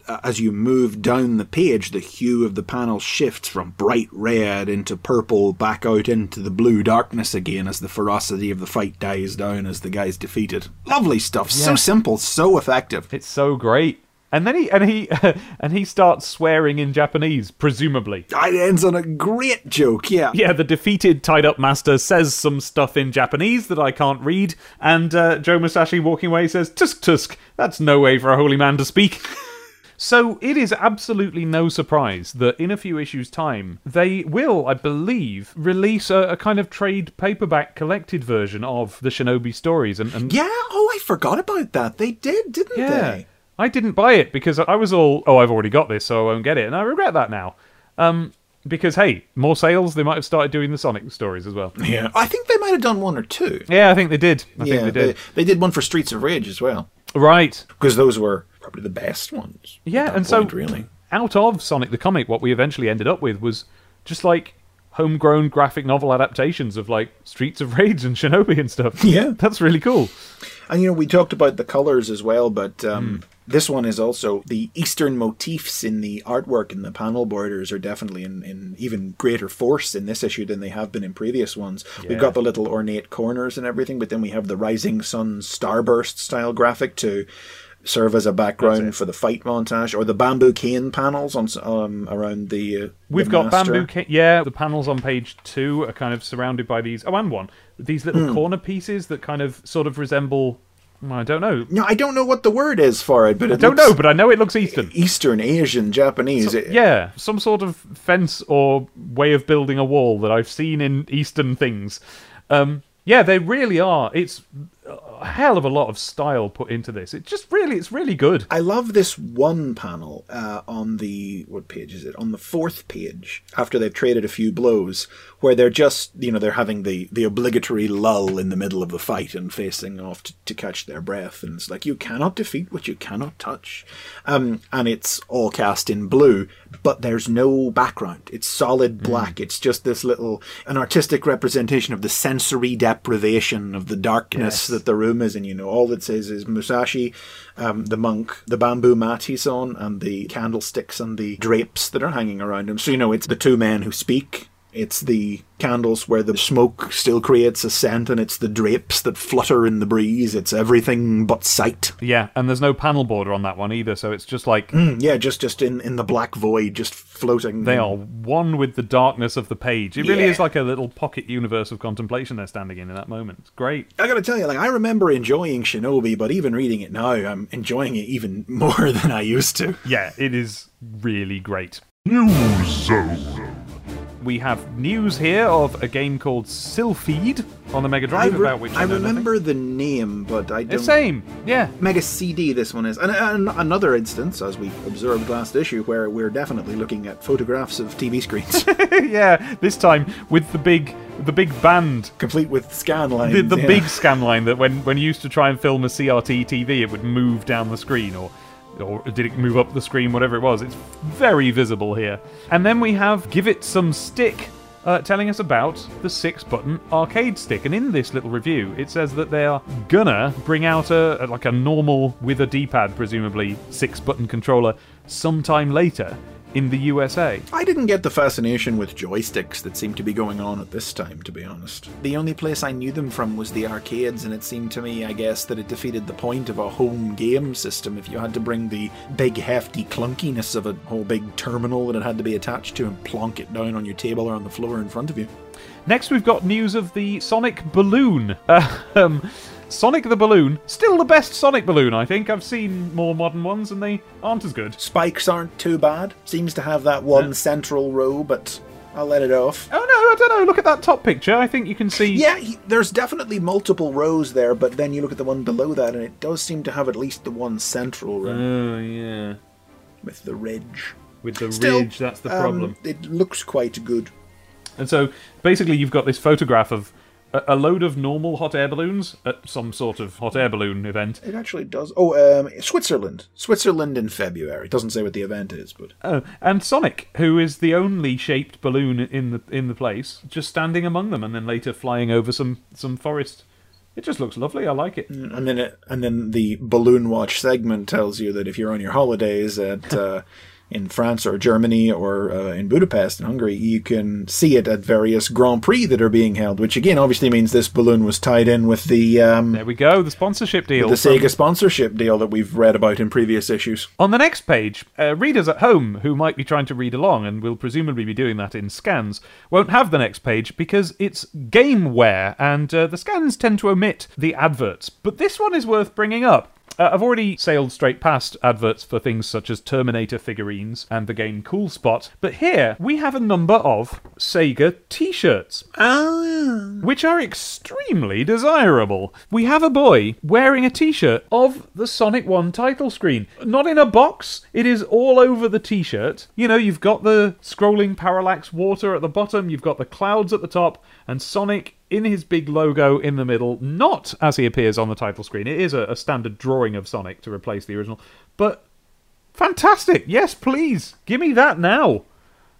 uh, as you move down the page, the hue of the panel shifts from bright red into purple, back out into the blue darkness again as the ferocity of the fight dies down as the guy's defeated. Lovely stuff. So simple, so effective. it's so great and then he and he and he starts swearing in japanese presumably It ends on a great joke, yeah. yeah, the defeated tied up master says some stuff in Japanese that I can't read, and uh, Joe Musashi walking away says, Tusk Tusk, that's no way for a holy man to speak. so it is absolutely no surprise that in a few issues' time, they will, I believe, release a, a kind of trade paperback collected version of the Shinobi stories. And, and Yeah, oh, I forgot about that. They did, didn't yeah. they? I didn't buy it because I was all, oh, I've already got this, so I won't get it. And I regret that now. Um, because, hey, more sales, they might have started doing the Sonic stories as well. Yeah. I think they might have done one or two. Yeah, I think they did. I yeah, think they did. They, did one for Streets of Rage as well. Right. Because those were probably the best ones. Yeah, that and so really. out of Sonic the Comic, what we eventually ended up with was just like homegrown graphic novel adaptations of like Streets of Rage and Shinobi and stuff. Yeah. That's really cool. And you know, we talked about the colors as well, but um, Hmm. This one is also the Eastern motifs in the artwork and the panel borders are definitely in, in even greater force in this issue than they have been in previous ones. We've got the little ornate corners and everything, but then we have the Rising Sun Starburst style graphic to serve as a background for the fight montage, or the bamboo cane panels on um, around the. Uh, We've the got master. bamboo. Ca- yeah, the panels on page two are kind of surrounded by these. Oh, and one. These little Hmm. corner pieces that kind of sort of resemble. I don't know. No, I don't know what the word is for it, but it I don't know, but I know it looks Eastern. Eastern, Asian, Japanese. It- Yeah, some sort of fence or way of building a wall that I've seen in Eastern things. Um, yeah, they really are. It's a hell of a lot of style put into this. It just really, it's really good. I love this one panel uh, on the what page is it? On the fourth page, after they've traded a few blows, where they're just you know they're having the the obligatory lull in the middle of the fight and facing off to, to catch their breath, and it's like you cannot defeat what you cannot touch, um, and it's all cast in blue, but there's no background. It's solid black. It's just this little an artistic representation of the sensory deprivation of the darkness that the room is in. You know, all it says is Musashi, um, the monk, the bamboo mat he's on, and the candlesticks and the drapes that are hanging around him. So you know, it's the two men who speak. It's the candles where the smoke still creates a scent, and it's the drapes that flutter in the breeze. It's everything but sight. Yeah, and there's no panel border on that one either, so it's just like Mm, yeah, just just in, in the black void, just floating. they are one with the darkness of the page. It really Yeah. is like a little pocket universe of contemplation they're standing in in that moment. It's great. I gotta tell you, like I remember enjoying Shinobi, but even reading it now, I'm enjoying it even more than I used to. Yeah, it is really great. News Zone. We have news here of a game called Silpheed on the Mega Drive, re- about which I I know nothing. remember the name, but I The don't. same, yeah. Mega CD, this one is. And, and another instance, as we observed last issue, where we're definitely looking at photographs of TV screens, yeah, this time with the big the big band complete with scan lines. the, the yeah. big scan line that when, when you used to try and film a CRT TV, it would move down the screen, or or did it move up the screen? Whatever it was, it's very visible here. And then we have give it some stick. Uh, telling us about the six button arcade stick and in this little review it says that they are gonna bring out a, a- like a normal with a d-pad presumably six button controller sometime later in the usa I didn't get the fascination with joysticks that seemed to be going on at this time, to be honest. The only place I knew them from was the arcades, and it seemed to me, I guess, that it defeated the point of a home game system if you had to bring the big, hefty clunkiness of a whole big terminal that it had to be attached to and plonk it down on your table or on the floor in front of you. Next, we've got news of the Sonic Balloon. Uh, um, Sonic the Balloon, still the best Sonic Balloon, I think. I've seen more modern ones and they aren't as good. Spikes aren't too bad. Seems to have that one central row, but I'll let it off. Oh no, I don't know. Look at that top picture. I think you can see. Yeah, he, there's definitely multiple rows there, but then you look at the one below that, and it does seem to have at least the one central row Oh yeah. with the ridge. With the Still, ridge, that's the um, problem. It looks quite good. And so basically, you've got this photograph of a, load of normal hot air balloons at some sort of hot air balloon event. It actually does. Oh, um, Switzerland. Switzerland in February. It doesn't say what the event is, but Oh, and Sonic, who is the only shaped balloon in the in the place, just standing among them, and then later flying over some some forest. It just looks lovely. I like it. and then it, and then the balloon watch segment tells you that if you're on your holidays at uh, in France or Germany or uh, in Budapest in Hungary, you can see it at various Grand Prix that are being held. Which again, obviously means this balloon was tied in with the um, There we go. The sponsorship deal. the Sega sponsorship deal that we've read about in previous issues. On the next page, uh, readers at home who might be trying to read along and will presumably be doing that in scans won't have the next page because it's gameware and uh, the scans tend to omit the adverts. But this one is worth bringing up. Uh, I've already sailed straight past adverts for things such as Terminator figurines and the game Cool Spot, but here we have a number of Sega t shirts Ah, which are extremely desirable. We have a boy wearing a t shirt of the Sonic 1 title screen. Not in a box, it is all over the t shirt. You know, you've got the scrolling parallax water at the bottom, you've got the clouds at the top, and Sonic in his big logo in the middle, not as he appears on the title screen. It is a, a standard drawing of Sonic to replace the original, but fantastic. Yes, please. Give me that now.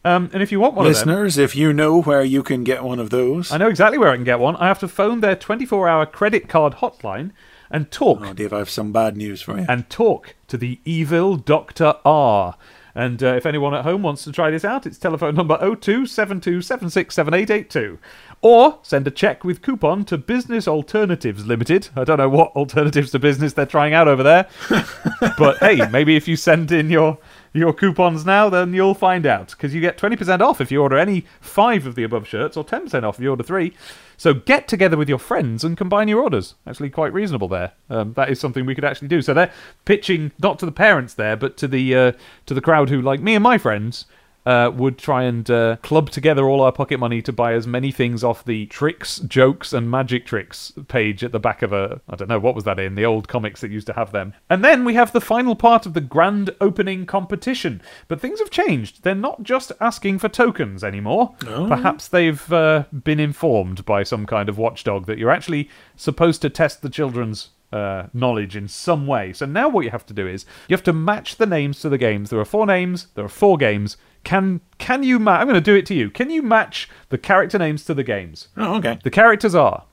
Um, and if you want one of them. listeners, if you know where you can get one of those, I know exactly where I can get one. I have to phone their 24 hour credit card hotline and talk oh, Dave, I have some bad news for you. and talk to the evil Dr. R. And uh, if anyone at home wants to try this out, it's telephone number 0272767882. Or send a check with coupon to Business Alternatives Limited. I don't know what alternatives to business they're trying out over there. but hey, maybe if you send in your your coupons now, then you'll find out because you get 20% off if you order any five of the above shirts, or 10% off if you order three. So get together with your friends and combine your orders. Actually, quite reasonable there. Um, that is something we could actually do. So they're pitching not to the parents there, but to the uh, to the crowd who, like me and my friends, uh, would try and uh, club together all our pocket money to buy as many things off the tricks, jokes, and magic tricks page at the back of a I don't know what was that in the old comics that used to have them. And then we have the final part of the grand opening competition. But things have changed. They're not just asking for tokens anymore. Perhaps they've uh, been informed by some kind of watchdog that you're actually supposed to test the children's uh, knowledge in some way. So now what you have to do is you have to match the names to the games. There are four names. There are four games. Can can you? Ma- I'm going to do it to you. Can you match the character names to the games? oh, okay. The characters are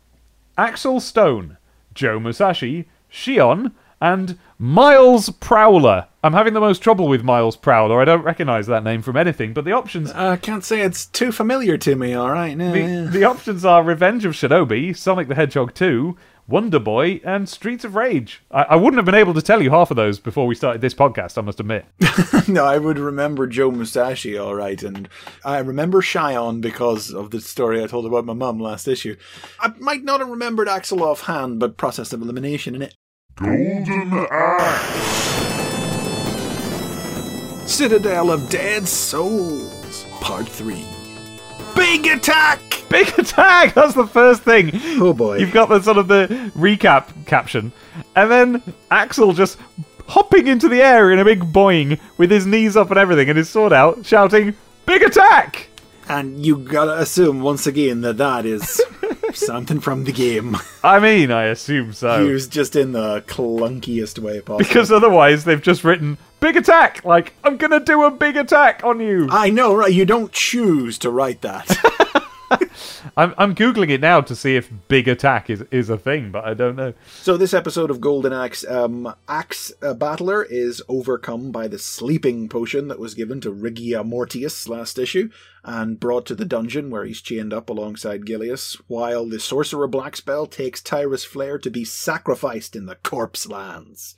Axel Stone, Joe Musashi, Shion, and Miles Prowler. I'm having the most trouble with Miles Prowler. I don't recognize that name from anything, but the options I can't say it's too familiar to me. All right, no, the, yeah. the options are Revenge of Shinobi, Sonic the Hedgehog 2, Wonder Boy, and Streets of Rage. I, I wouldn't have been able to tell you half of those before we started this podcast, I must admit. no, I would remember Joe Musashi, all right, and I remember Shion because of the story I told about my mum last issue. I might not have remembered Axel offhand, but process of elimination in it. Golden Axe. Citadel of Dead Souls, Part 3. Big attack! Big attack! That's the first thing. Oh boy. You've got the sort of the recap caption, and then Axel just hopping into the air in a big boing with his knees up and everything and his sword out, shouting, Big attack! And you gotta assume once again that that is something from the game. I mean, I assume so. He was just in the clunkiest way possible. Because otherwise they've just written, Big attack! Like, I'm gonna do a big attack on you! I know, right? You don't choose to write that. I'm, I'm Googling it now to see if big attack is, is a thing, but I don't know. so this episode of Golden Axe, um, Axe uh, Battler is overcome by the sleeping potion that was given to Rigia Mortius last issue and brought to the dungeon where he's chained up alongside Gilius, while the sorcerer Blackspell takes Tyris Flare to be sacrificed in the Corpse Lands.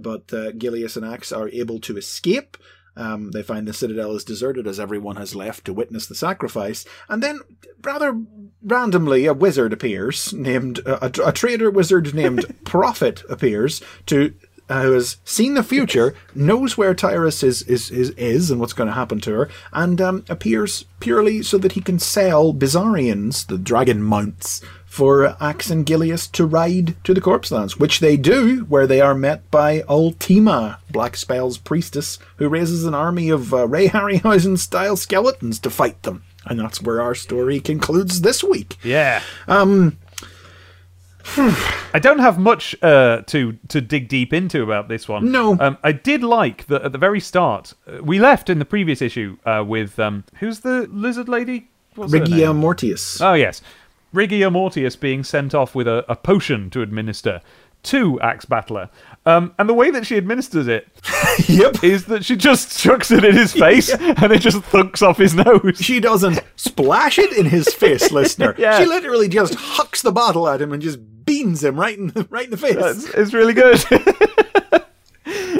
But uh, Gilius and Axe are able to escape. Um, they find the citadel is deserted as everyone has left to witness the sacrifice, and then, rather randomly, a wizard appears named uh, a, a trader wizard named Prophet appears to uh, who has seen the future, knows where Tyris is is is, is and what's going to happen to her, and um, appears purely so that he can sell Bizarrians, the dragon mounts, for Axe and Gilius to ride to the Corpse Lands, which they do, where they are met by Ultima, Black Spell's priestess, who raises an army of uh, Ray Harryhausen style skeletons to fight them. And that's where our story concludes this week. Yeah. Um. I don't have much uh, to to dig deep into about this one. No. um, I did like that at the very start. uh, We left in the previous issue uh, with um, who's the lizard lady? What's her Rigia? Mortius. Oh yes, Rigia Mortius being sent off with a, a potion to administer to Axe Battler, um, and the way that she administers it yep. is that she just chucks it in his face and it just thunks off his nose. She doesn't splash it in his face, listener. Yeah. She literally just hucks the bottle at him and just beans him right in the, right in the face. It's, it's really good.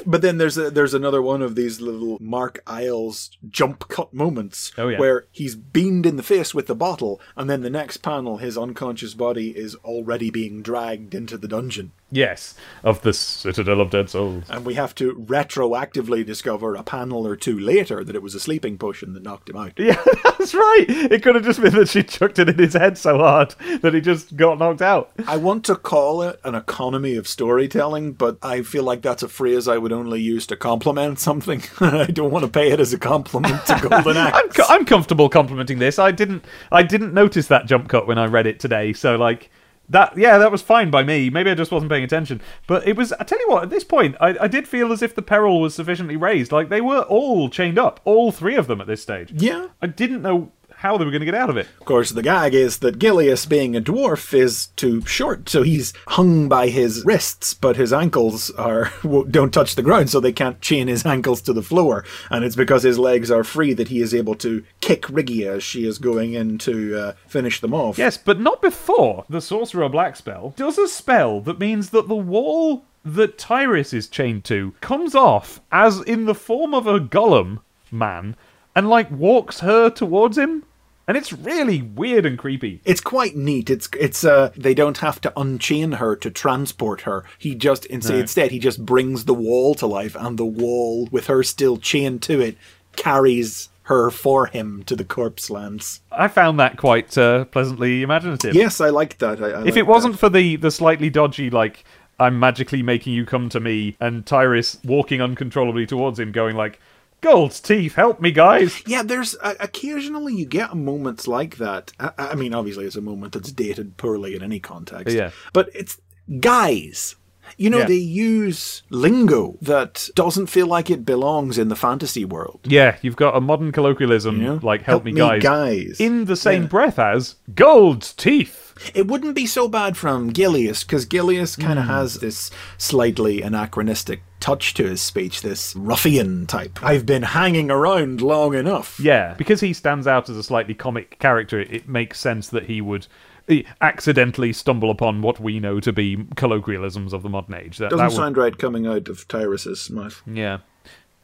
But then there's a, there's another one of these little Mark Isles jump cut moments Oh, yeah. where he's beamed in the face with the bottle, and then the next panel, his unconscious body is already being dragged into the dungeon. Yes, of the Citadel of Dead Souls. And we have to retroactively discover a panel or two later that it was a sleeping potion that knocked him out. Yeah, that's right. It could have just been that she chucked it in his head so hard that he just got knocked out. I want to call it an economy of storytelling, but I feel like that's a phrase I would only use to compliment something. I don't want to pay it as a compliment to Golden I'm, Axe. co- I'm comfortable complimenting this. I didn't I didn't notice that jump cut when I read it today. So like that yeah, that was fine by me. Maybe I just wasn't paying attention. But it was I tell you what, at this point I, I did feel as if the peril was sufficiently raised. Like they were all chained up, all three of them at this stage. Yeah. I didn't know how are they were going to get out of it. Of course, the gag is that Gilius, being a dwarf, is too short, so he's hung by his wrists, but his ankles are don't touch the ground, so they can't chain his ankles to the floor. And it's because his legs are free that he is able to kick Rigia as she is going in to uh, finish them off. Yes, but not before the Sorcerer Black spell does a spell that means that the wall that Tyris is chained to comes off as in the form of a golem man and like walks her towards him. And it's really weird and creepy. It's quite neat. It's it's uh they don't have to unchain her to transport her. He just instead, No. instead he just brings the wall to life and the wall with her still chained to it carries her for him to the corpse lands. I found that quite uh, pleasantly imaginative. Yes, I liked that. I, I if it wasn't that. for the the slightly dodgy like I'm magically making you come to me and Tyris walking uncontrollably towards him going like Gold's teeth, help me guys. Yeah, there's uh, occasionally you get moments like that. I, I mean, obviously, it's a moment that's dated poorly in any context. Yeah. but it's guys. You know, Yeah. they use lingo that doesn't feel like it belongs in the fantasy world. Yeah, you've got a modern colloquialism You know? like help, me, guys. guys. in the same Yeah. breath as Gold's teeth. It wouldn't be so bad from Gilius, because Gilius kind of Hmm. has this slightly anachronistic touch to his speech, this ruffian type. I've been hanging around long enough. Yeah, because he stands out as a slightly comic character, it makes sense that he would eh, accidentally stumble upon what we know to be colloquialisms of the modern age. That, Doesn't that would- sound right coming out of Tyris's mouth. Yeah.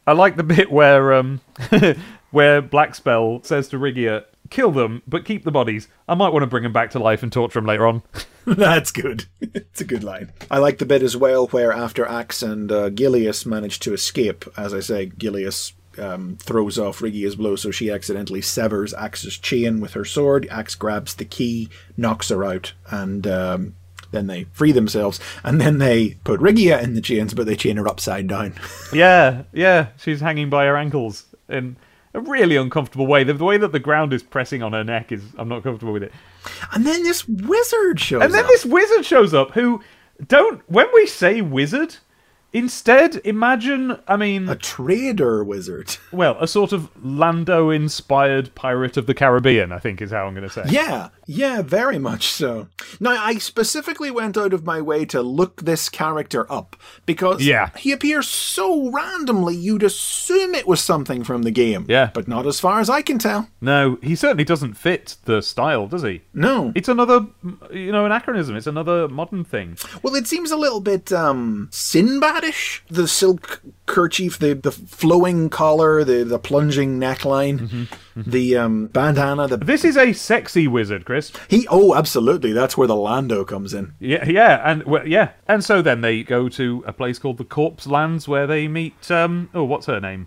I like the bit where um where Blackspell says to Rigia, kill them, but keep the bodies. I might want to bring them back to life and torture them later on. That's good. it's a good line. I like the bit as well where after Axe and uh, Gilius manage to escape, as I say, Gilius um, throws off Rigia's blow, so she accidentally severs Axe's chain with her sword. Axe grabs the key, knocks her out, and um, then they free themselves. And then they put Rigia in the chains, but they chain her upside down. Yeah, yeah, she's hanging by her ankles in a really uncomfortable way. The, the way that the ground is pressing on her neck is I'm not comfortable with it. and then this wizard shows And then up. this wizard shows up who don't when we say wizard, instead imagine I mean a trader wizard. well, a sort of Lando inspired pirate of the Caribbean, I think is how I'm gonna say. Yeah, yeah, very much so. Now, I specifically went out of my way to look this character up because Yeah. he appears so randomly you'd assume it was something from the game. Yeah. But not as far as I can tell. No, he certainly doesn't fit the style, does he? No. It's another you know, anachronism, it's another modern thing. Well, it seems a little bit um Sinbadish. The silk kerchief, the, the flowing collar, the, the plunging neckline, Mm-hmm. the um bandana, the This is a sexy wizard, Chris. he oh absolutely, that's where the Lando comes in. Yeah, yeah, and well, yeah, and so then they go to a place called the Corpse Lands where they meet. Um, oh, what's her name?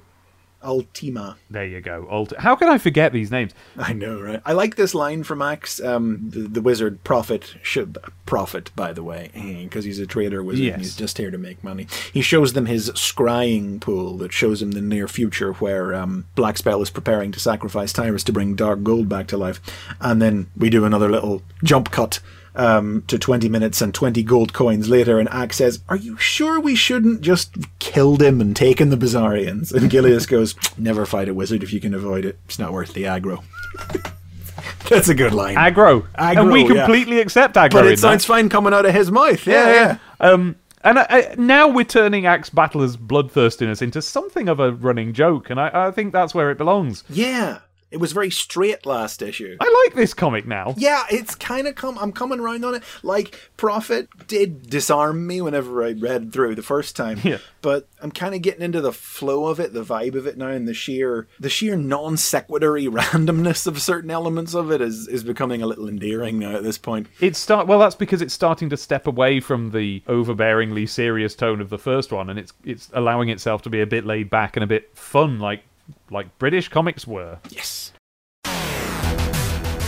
Ultima. There you go. Alt- How can I forget these names? I know, right? I like this line from Max. Um, the, the wizard prophet should prophet, by the way, because he's a trader wizard. and Yes. he's just here to make money. He shows them his scrying pool that shows him the near future where um, Black Spell is preparing to sacrifice Tyris to bring Dark Guld back to life, and then we do another little jump cut. Um, to 20 minutes and 20 gold coins later, and Axe says, Are you sure we shouldn't just killed him and taken the Bizarrians? And Gilius goes, Never fight a wizard if you can avoid it. It's not worth the aggro. That's a good line. Aggro. Aggro, and we yeah. completely accept aggro. but it sounds that. fine coming out of his mouth. Yeah, yeah. Um, and I, I, now we're turning Axe Battler's bloodthirstiness into something of a running joke, and I, I think that's where it belongs. Yeah. It was very straight last issue. I like this comic now. Yeah, it's kind of come. I'm coming around on it. Like Prophet did disarm me whenever I read through the first time. Yeah. But I'm kind of getting into the flow of it, the vibe of it now, and the sheer, the sheer non sequitory randomness of certain elements of it is is becoming a little endearing now at this point. It's start well. That's because it's starting to step away from the overbearingly serious tone of the first one, and it's it's allowing itself to be a bit laid back and a bit fun, like like British comics were. Yes.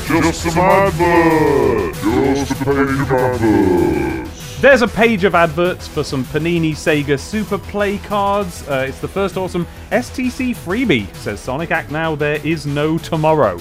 Just some adverts. Just a page of adverts. There's a page of adverts for some Panini Sega Super Play cards. Uh, it's the first awesome STC freebie. Says Sonic Act Now, there is no tomorrow.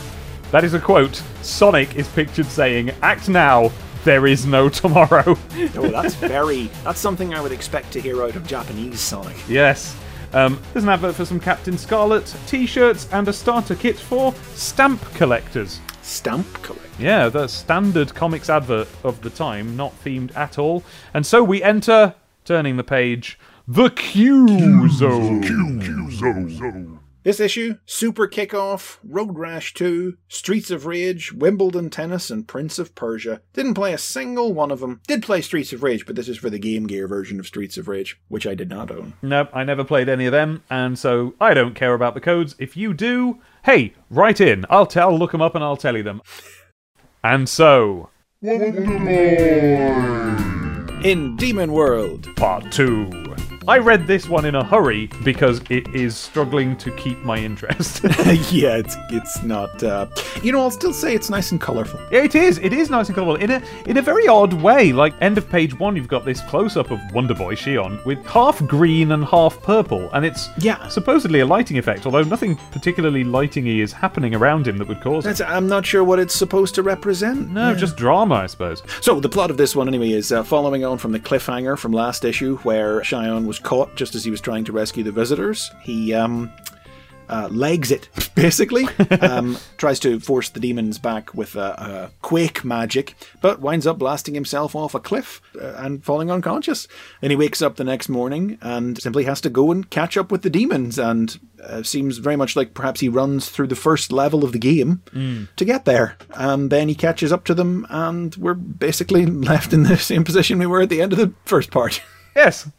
That is a quote. Sonic is pictured saying, Act Now, there is no tomorrow. Oh, that's very. that's something I would expect to hear out of Japanese Sonic. yes. Um, there's an advert for some Captain Scarlet t shirts and a starter kit for stamp collectors. Stamp collect. Yeah, the standard comics advert of the time, not themed at all. And so we enter, turning the page, the Q Zone. Q-Zone. This issue, Super Kickoff, Road Rash 2, Streets of Rage, Wimbledon Tennis, and Prince of Persia. Didn't play a single one of them. Did play Streets of Rage, but this is for the Game Gear version of Streets of Rage, which I did not own. Nope, I never played any of them, and so I don't care about the codes. If you do, hey, write in. I'll tell, look them up, and I'll tell you them. And so, In Demon World, part two. I read this one in a hurry because it is struggling to keep my interest. yeah, it's it's not. Uh, you know, I'll still say it's nice and colourful. Yeah, it is. It is nice and colourful in a in a very odd way. Like end of page one, you've got this close up of Wonder Boy Shion with half green and half purple, and it's Yeah. supposedly a lighting effect. Although nothing particularly lightingy is happening around him that would cause it. I'm not sure what it's supposed to represent. No, just drama, I suppose. So the plot of this one, anyway, is uh, following on from the cliffhanger from last issue, where Shion was caught just as he was trying to rescue the visitors. He um, uh, legs it basically, um, tries to force the demons back with uh, uh, quake magic, but winds up blasting himself off a cliff uh, and falling unconscious. Then he wakes up the next morning and simply has to go and catch up with the demons, and uh, seems very much like perhaps he runs through the first level of the game to get there, and then he catches up to them, and we're basically left in the same position we were at the end of the first part. Yes.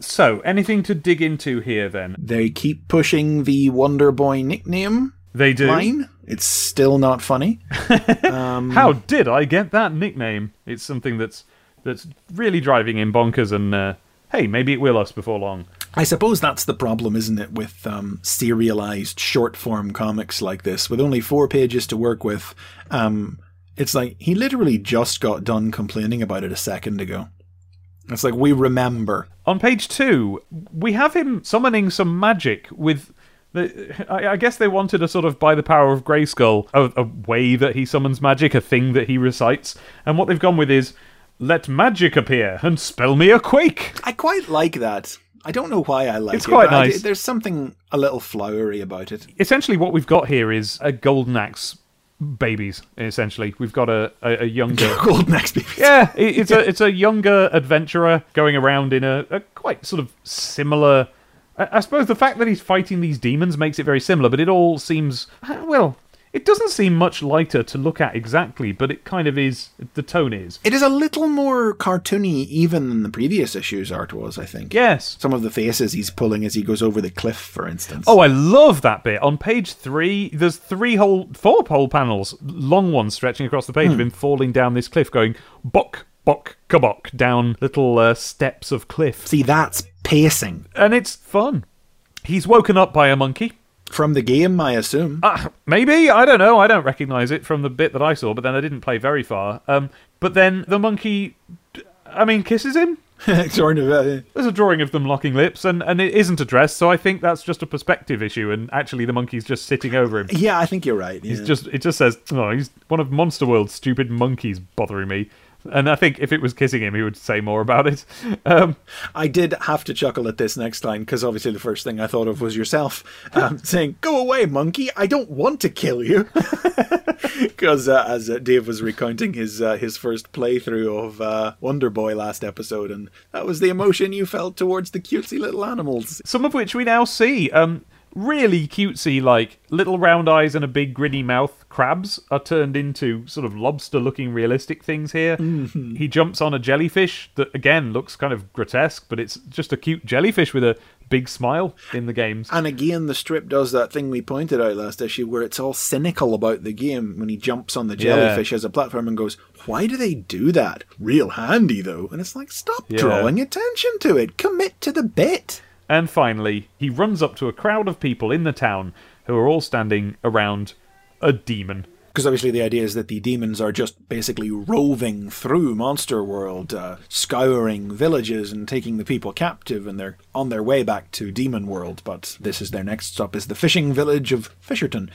So, anything to dig into here then? They keep pushing the Wonder Boy nickname They do. line. It's still not funny. How did I get that nickname? It's something that's that's really driving him bonkers, and uh, hey, maybe it will us before long. I suppose that's the problem, isn't it, with um, serialized short form comics like this, with only four pages to work with. Um, it's like he literally just got done complaining about it a second ago. It's like we remember. On page two, we have him summoning some magic with. The, I, I guess they wanted a sort of by the power of Grayskull, a, a way that he summons magic, a thing that he recites, and what they've gone with is let magic appear and spell me a quake. I quite like that. I don't know why I like It's it. quite but I- nice. there's something a little flowery about it. Essentially, what we've got here is a golden axe babies. Essentially, we've got a a, a younger. Golden Axe baby. Yeah, it- it's a it's a younger adventurer going around in a, a quite sort of similar. I, I suppose the fact that he's fighting these demons makes it very similar, but it all seems uh, well. It doesn't seem much lighter to look at exactly, but it kind of is. The tone is. It is a little more cartoony even than the previous issues art was, I think. Yes. Some of the faces he's pulling as he goes over the cliff, for instance. Oh, I love that bit. On page three, there's three whole, four whole panels, long ones stretching across the page of him falling down this cliff, going bok, bok, kabok, down little uh, steps of cliff. See, that's pacing. And it's fun. He's woken up by a monkey. From the game, I assume. Uh, maybe I don't know. I don't recognize it from the bit that I saw, but then I didn't play very far. Um, but then the monkey, I mean, kisses him. sort of. Uh, There's a drawing of them locking lips, and, and it isn't addressed. So I think that's just a perspective issue, and actually the monkey's just sitting over him. yeah, I think you're right. He's just it just says, "Oh, he's one of Monster World's stupid monkeys bothering me." And I think if it was kissing him, he would say more about it. Um, I did have to chuckle at this next line because obviously the first thing I thought of was yourself um, saying, "Go away, monkey! I don't want to kill you." Because uh, as uh, Dave was recounting his uh, his first playthrough of uh, Wonder Boy last episode, and that was the emotion you felt towards the cutesy little animals. some of which we now see. Um, really cutesy, like little round eyes and a big grinny mouth crabs are turned into sort of lobster looking realistic things here. Mm-hmm. He jumps on a jellyfish that, again, looks kind of grotesque, but it's just a cute jellyfish with a big smile in the games. And again, the strip does that thing we pointed out last issue where it's all cynical about the game when he jumps on the Yeah. jellyfish as a platform and goes, Why do they do that? Real handy, though. And it's like, Stop Yeah. drawing attention to it. Commit to the bit. And finally, he runs up to a crowd of people in the town who are all standing around a demon. Because obviously the idea is that the demons are just basically roving through Monster World, uh, scouring villages and taking the people captive, and they're on their way back to Demon World. But this is their next stop is the fishing village of Fisherton.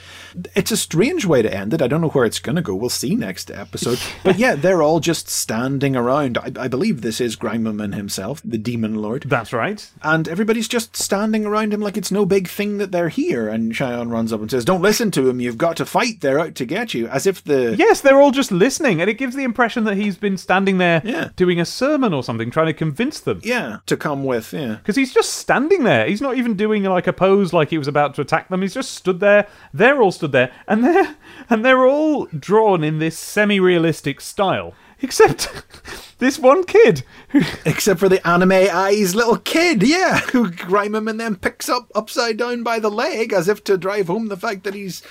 It's a strange way to end it. I don't know where it's going to go. We'll see next episode. but yeah, they're all just standing around. I, I believe this is Grimmerman himself, the Demon Lord. That's right. And everybody's just standing around him like it's no big thing that they're here. And Shion runs up and says, Don't listen to him. You've got to fight. They're out to get you. As if the. Yes, they're all just listening, and it gives the impression that he's been standing there Yeah. doing a sermon or something, trying to convince them. Yeah, to come with, yeah. Because he's just standing there. He's not even doing like a pose like he was about to attack them. He's just stood there. They're all stood there, and they're and they're all drawn in this semi-realistic style, except this one kid Except for the anime eyes little kid, yeah, who Grimum and then picks up upside down by the leg as if to drive home the fact that he's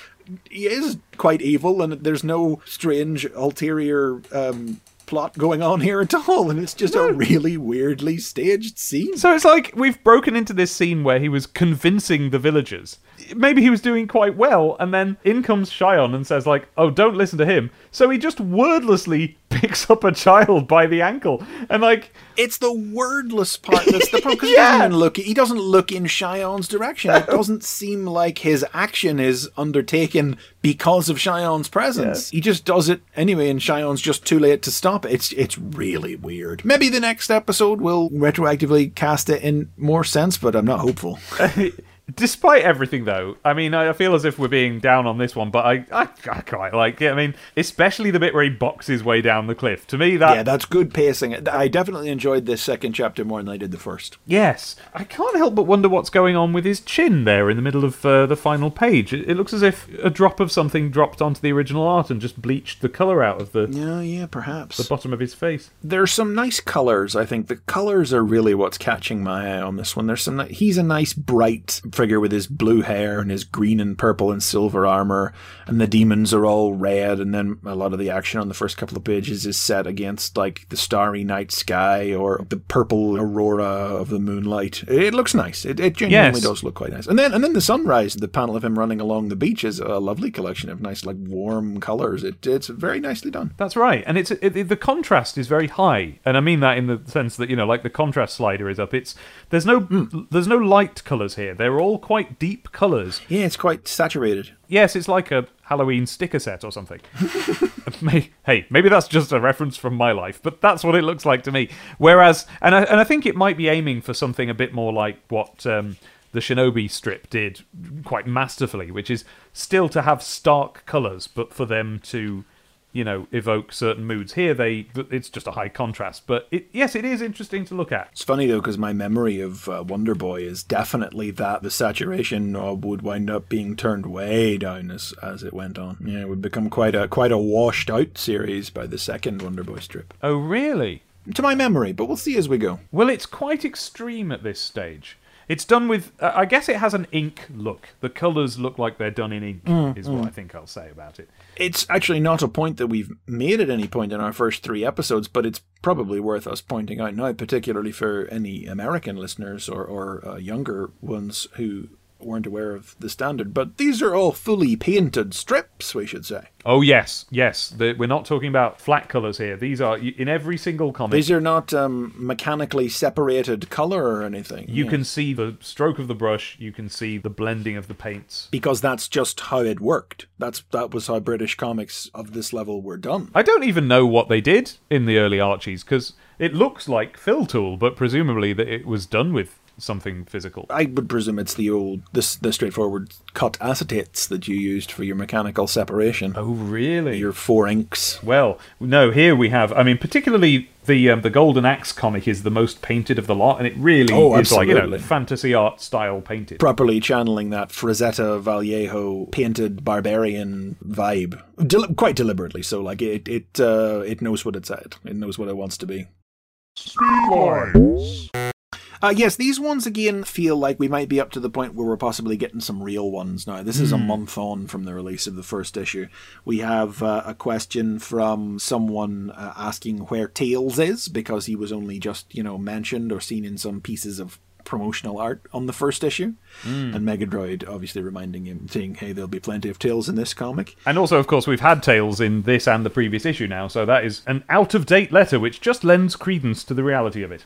he is quite evil and there's no strange ulterior um, plot going on here at all, and it's just a really weirdly staged scene. So it's like we've broken into this scene where he was convincing the villagers. Maybe he was doing quite well, and then in comes Shion and says, like, oh, don't listen to him. So he just wordlessly picks up a child by the ankle. And like, It's the wordless part that's the problem. 'cause he Yeah. doesn't even look. He doesn't look in Shion's direction. It doesn't seem like his action is undertaken because of Shion's presence. He just does it anyway, and Shion's just too late to stop it. It's it's really weird. Maybe the next episode will retroactively cast it in more sense, but I'm not hopeful. despite everything, though, I mean, I feel as if we're being down on this one, but I, I, I quite like it. I mean, especially the bit where he boxes way down the cliff. To me, that yeah, that's good pacing. I definitely enjoyed this second chapter more than I did the first. Yes, I can't help but wonder what's going on with his chin there in the middle of uh, the final page. It, it looks as if a drop of something dropped onto the original art and just bleached the colour out of the, Yeah, yeah, perhaps. the bottom of his face. There's some nice colors. I think the colors are really what's catching my eye on this one. There's some. He's a nice, bright, figure with his blue hair and his green and purple and silver armor, and the demons are all red. And then a lot of the action on the first couple of pages is set against like the starry night sky or the purple aurora of the moonlight. It looks nice. It, it genuinely Yes. does look quite nice. And then and then the sunrise, the panel of him running along the beach is a lovely collection of nice like warm colors. It, it's very nicely done. That's right, and it's it, the contrast is very high, and I mean that in the sense that you know, like the contrast slider is up. It's there's no hmm. there's no light colors here. They're all quite deep colors. Yeah, it's quite saturated. Yes, it's like a Halloween sticker set or something. Hey, maybe that's just a reference from my life, but that's what it looks like to me. Whereas, and I, and I think it might be aiming for something a bit more like what um, the Shinobi strip did quite masterfully, which is still to have stark colors, but for them to, you know, evoke certain moods. Here, they it's just a high contrast, but it, yes, it is interesting to look at. It's funny though because my memory of uh, Wonder Boy is definitely that the saturation would wind up being turned way down as as it went on. Yeah, it would become quite a quite a washed out series by the second Wonder Boy strip. Oh, really? To my memory, but we'll see as we go. Well, it's quite extreme at this stage. It's done with, uh, I guess it has an ink look. The colours look like they're done in ink, is what I think I'll say about it. It's actually not a point that we've made at any point in our first three episodes, but it's probably worth us pointing out now, particularly for any American listeners or, or uh, younger ones who weren't aware of the standard. But these are all fully painted strips, we should say. Oh, yes, yes. The, we're not talking about flat colours here. These are, in every single comic, These are not um, mechanically separated color or anything. you Yeah. can see the stroke of the brush, you can see the blending of the paints. because that's just how it worked. That's that was how British comics of this level were done. I don't even know what they did in the early Archies, because it looks like fill tool, but presumably that it was done with something physical. I would presume it's the old, this the straightforward cut acetates that you used for your mechanical separation. Oh, really? Your four inks. Well, no. Here we have. I mean, particularly the um, the Golden Axe comic is the most painted of the lot, and it really Oh, is like you know absolutely. fantasy art style painted. Properly channeling that Frazetta Vallejo painted barbarian vibe, Del- quite deliberately. So, like it, it, uh, it knows what it's at. It knows what it wants to be. Speedlines. Uh, yes, these ones again feel like we might be up to the point where we're possibly getting some real ones now. This is a month on from the release of the first issue. We have uh, a question from someone uh, asking where Tails is because he was only just, you know, mentioned or seen in some pieces of promotional art on the first issue. And Megadroid obviously reminding him, saying, hey, there'll be plenty of Tails in this comic. And also, of course, we've had Tails in this and the previous issue now, so that is an out of date letter, which just lends credence to the reality of it.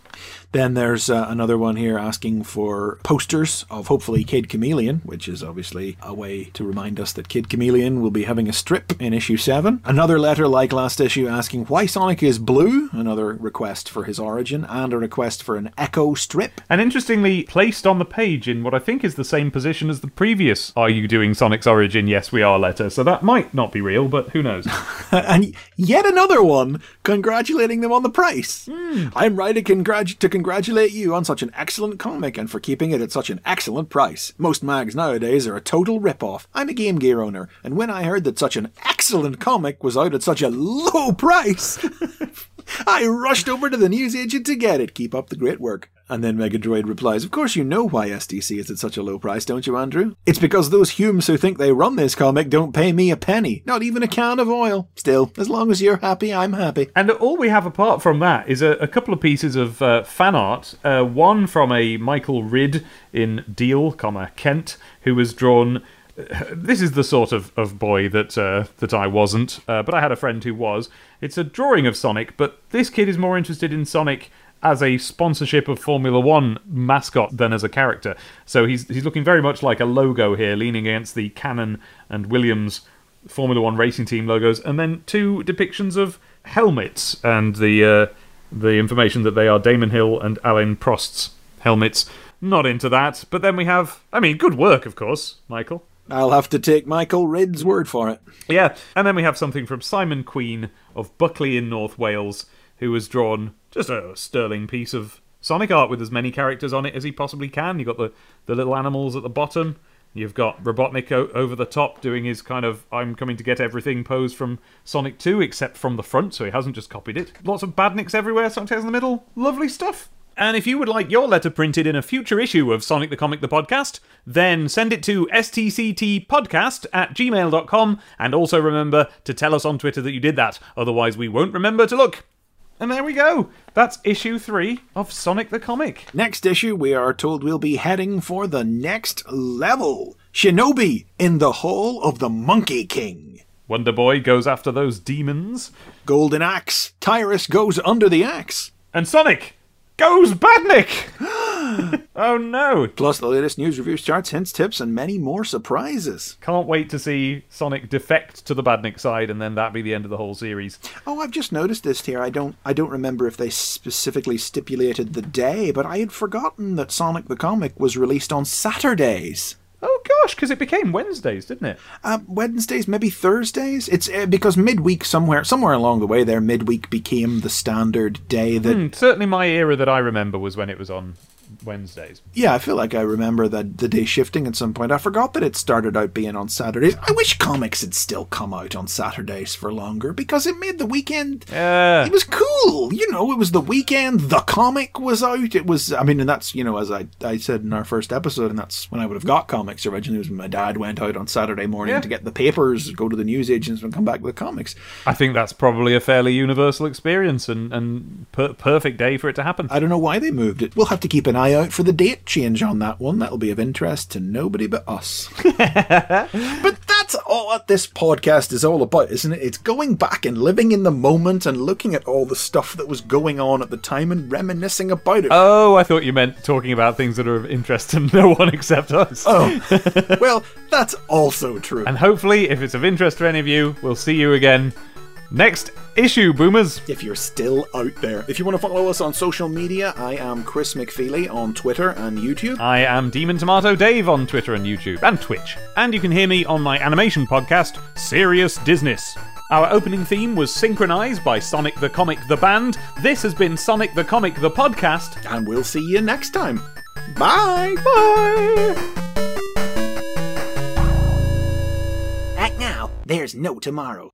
Then there's uh, another one here asking for posters of hopefully Kid Chameleon, which is obviously a way to remind us that Kid Chameleon will be having a strip in issue 7. Another letter like last issue asking why Sonic is blue, another request for his origin, and a request for an Echo strip. And interestingly, placed on the page in what I think is the same position as the previous Are You Doing Sonic's Origin? Yes, we are letter, so that might not be real, but who knows? and yet another one congratulating them on the price. Hmm. I'm writing congrat- to congratulate you on such an excellent comic and for keeping it at such an excellent price. Most mags nowadays are a total rip-off. I'm a Game Gear owner, and when I heard that such an excellent comic was out at such a low price, I rushed over to the newsagent to get it. Keep up the great work. And then Megadroid replies, Of course you know why SDC is at such a low price, don't you, Andrew? It's because those Humes who think they run this comic don't pay me a penny, not even a can of oil. Still, as long as you're happy, I'm happy. And all we have apart from that is a, a couple of pieces of uh, fan art. Uh, one from a Michael Ridd in Deal, comma Kent, who was drawn. This is the sort of, of boy that uh, that I wasn't, uh, but I had a friend who was. It's a drawing of Sonic, but this kid is more interested in Sonic as a sponsorship of Formula One mascot than as a character. So he's he's looking very much like a logo here, leaning against the Canon and Williams Formula One racing team logos, and then two depictions of helmets and the uh, the information that they are Damon Hill and Alain Prost's helmets. Not into that, but then we have, I mean, good work, of course, Michael. I'll have to take Michael Ridd's word for it. Yeah, and then we have something from Simon Queen of Buckley in North Wales, who has drawn just a sterling piece of Sonic art with as many characters on it as he possibly can. You've got the, the little animals at the bottom. You've got Robotnik o- over the top doing his kind of I'm coming to get everything pose from Sonic 2, except from the front, so he hasn't just copied it. Lots of badniks everywhere, Sonic in the middle. Lovely stuff. And if you would like your letter printed in a future issue of Sonic the Comic the Podcast, then send it to stctpodcast at gmail.com and also remember to tell us on Twitter that you did that, otherwise we won't remember to look. And there we go. That's issue three of Sonic the Comic. Next issue, we are told we'll be heading for the next level Shinobi in the Hall of the Monkey King. Wonder Boy goes after those demons, Golden Axe, Tyris goes under the axe. and Sonic goes Badnik! oh no. Plus the latest news, reviews, charts, hints, tips, and many more surprises. Can't wait to see Sonic defect to the Badnik side and then that be the end of the whole series. Oh, I've just noticed this here. I don't I don't remember if they specifically stipulated the day, but I had forgotten that Sonic the Comic was released on Saturdays. Oh gosh, because it became Wednesdays, didn't it? Uh, Wednesdays, maybe Thursdays. It's uh, because midweek somewhere somewhere along the way there, midweek became the standard day that. Hmm, certainly my era that I remember was when it was on Wednesdays. Yeah, I feel like I remember that the day shifting at some point. I forgot that it started out being on Saturdays. I wish comics had still come out on Saturdays for longer because it made the weekend. Yeah. It was cool, you know. It was the weekend. The comic was out. It was. I mean, and that's you know, as I I said in our first episode, and that's when I would have got comics originally. Was when my dad went out on Saturday morning Yeah. to get the papers, go to the newsagents, and come back with the comics. I think that's probably a fairly universal experience and, and per- perfect day for it to happen. I don't know why they moved it. We'll have to keep an eye out for the date change on that one. That'll be of interest to nobody but us. but that's all what this podcast is all about, isn't it? It's going back and living in the moment and looking at all the stuff that was going on at the time and reminiscing about it. Oh, I thought you meant talking about things that are of interest to no one except us. oh, well, that's also true. And hopefully, if it's of interest to any of you, we'll see you again next issue, Boomers. if you're still out there. If you want to follow us on social media, I am Chris McFeely on Twitter and YouTube. I am Demon Tomato Dave on Twitter and YouTube and Twitch. And you can hear me on my animation podcast, Serious Disness. Our opening theme was synchronized by Sonic the Comic the Band. This has been Sonic the Comic the Podcast. And we'll see you next time. Bye! Bye! Act now, there's no tomorrow.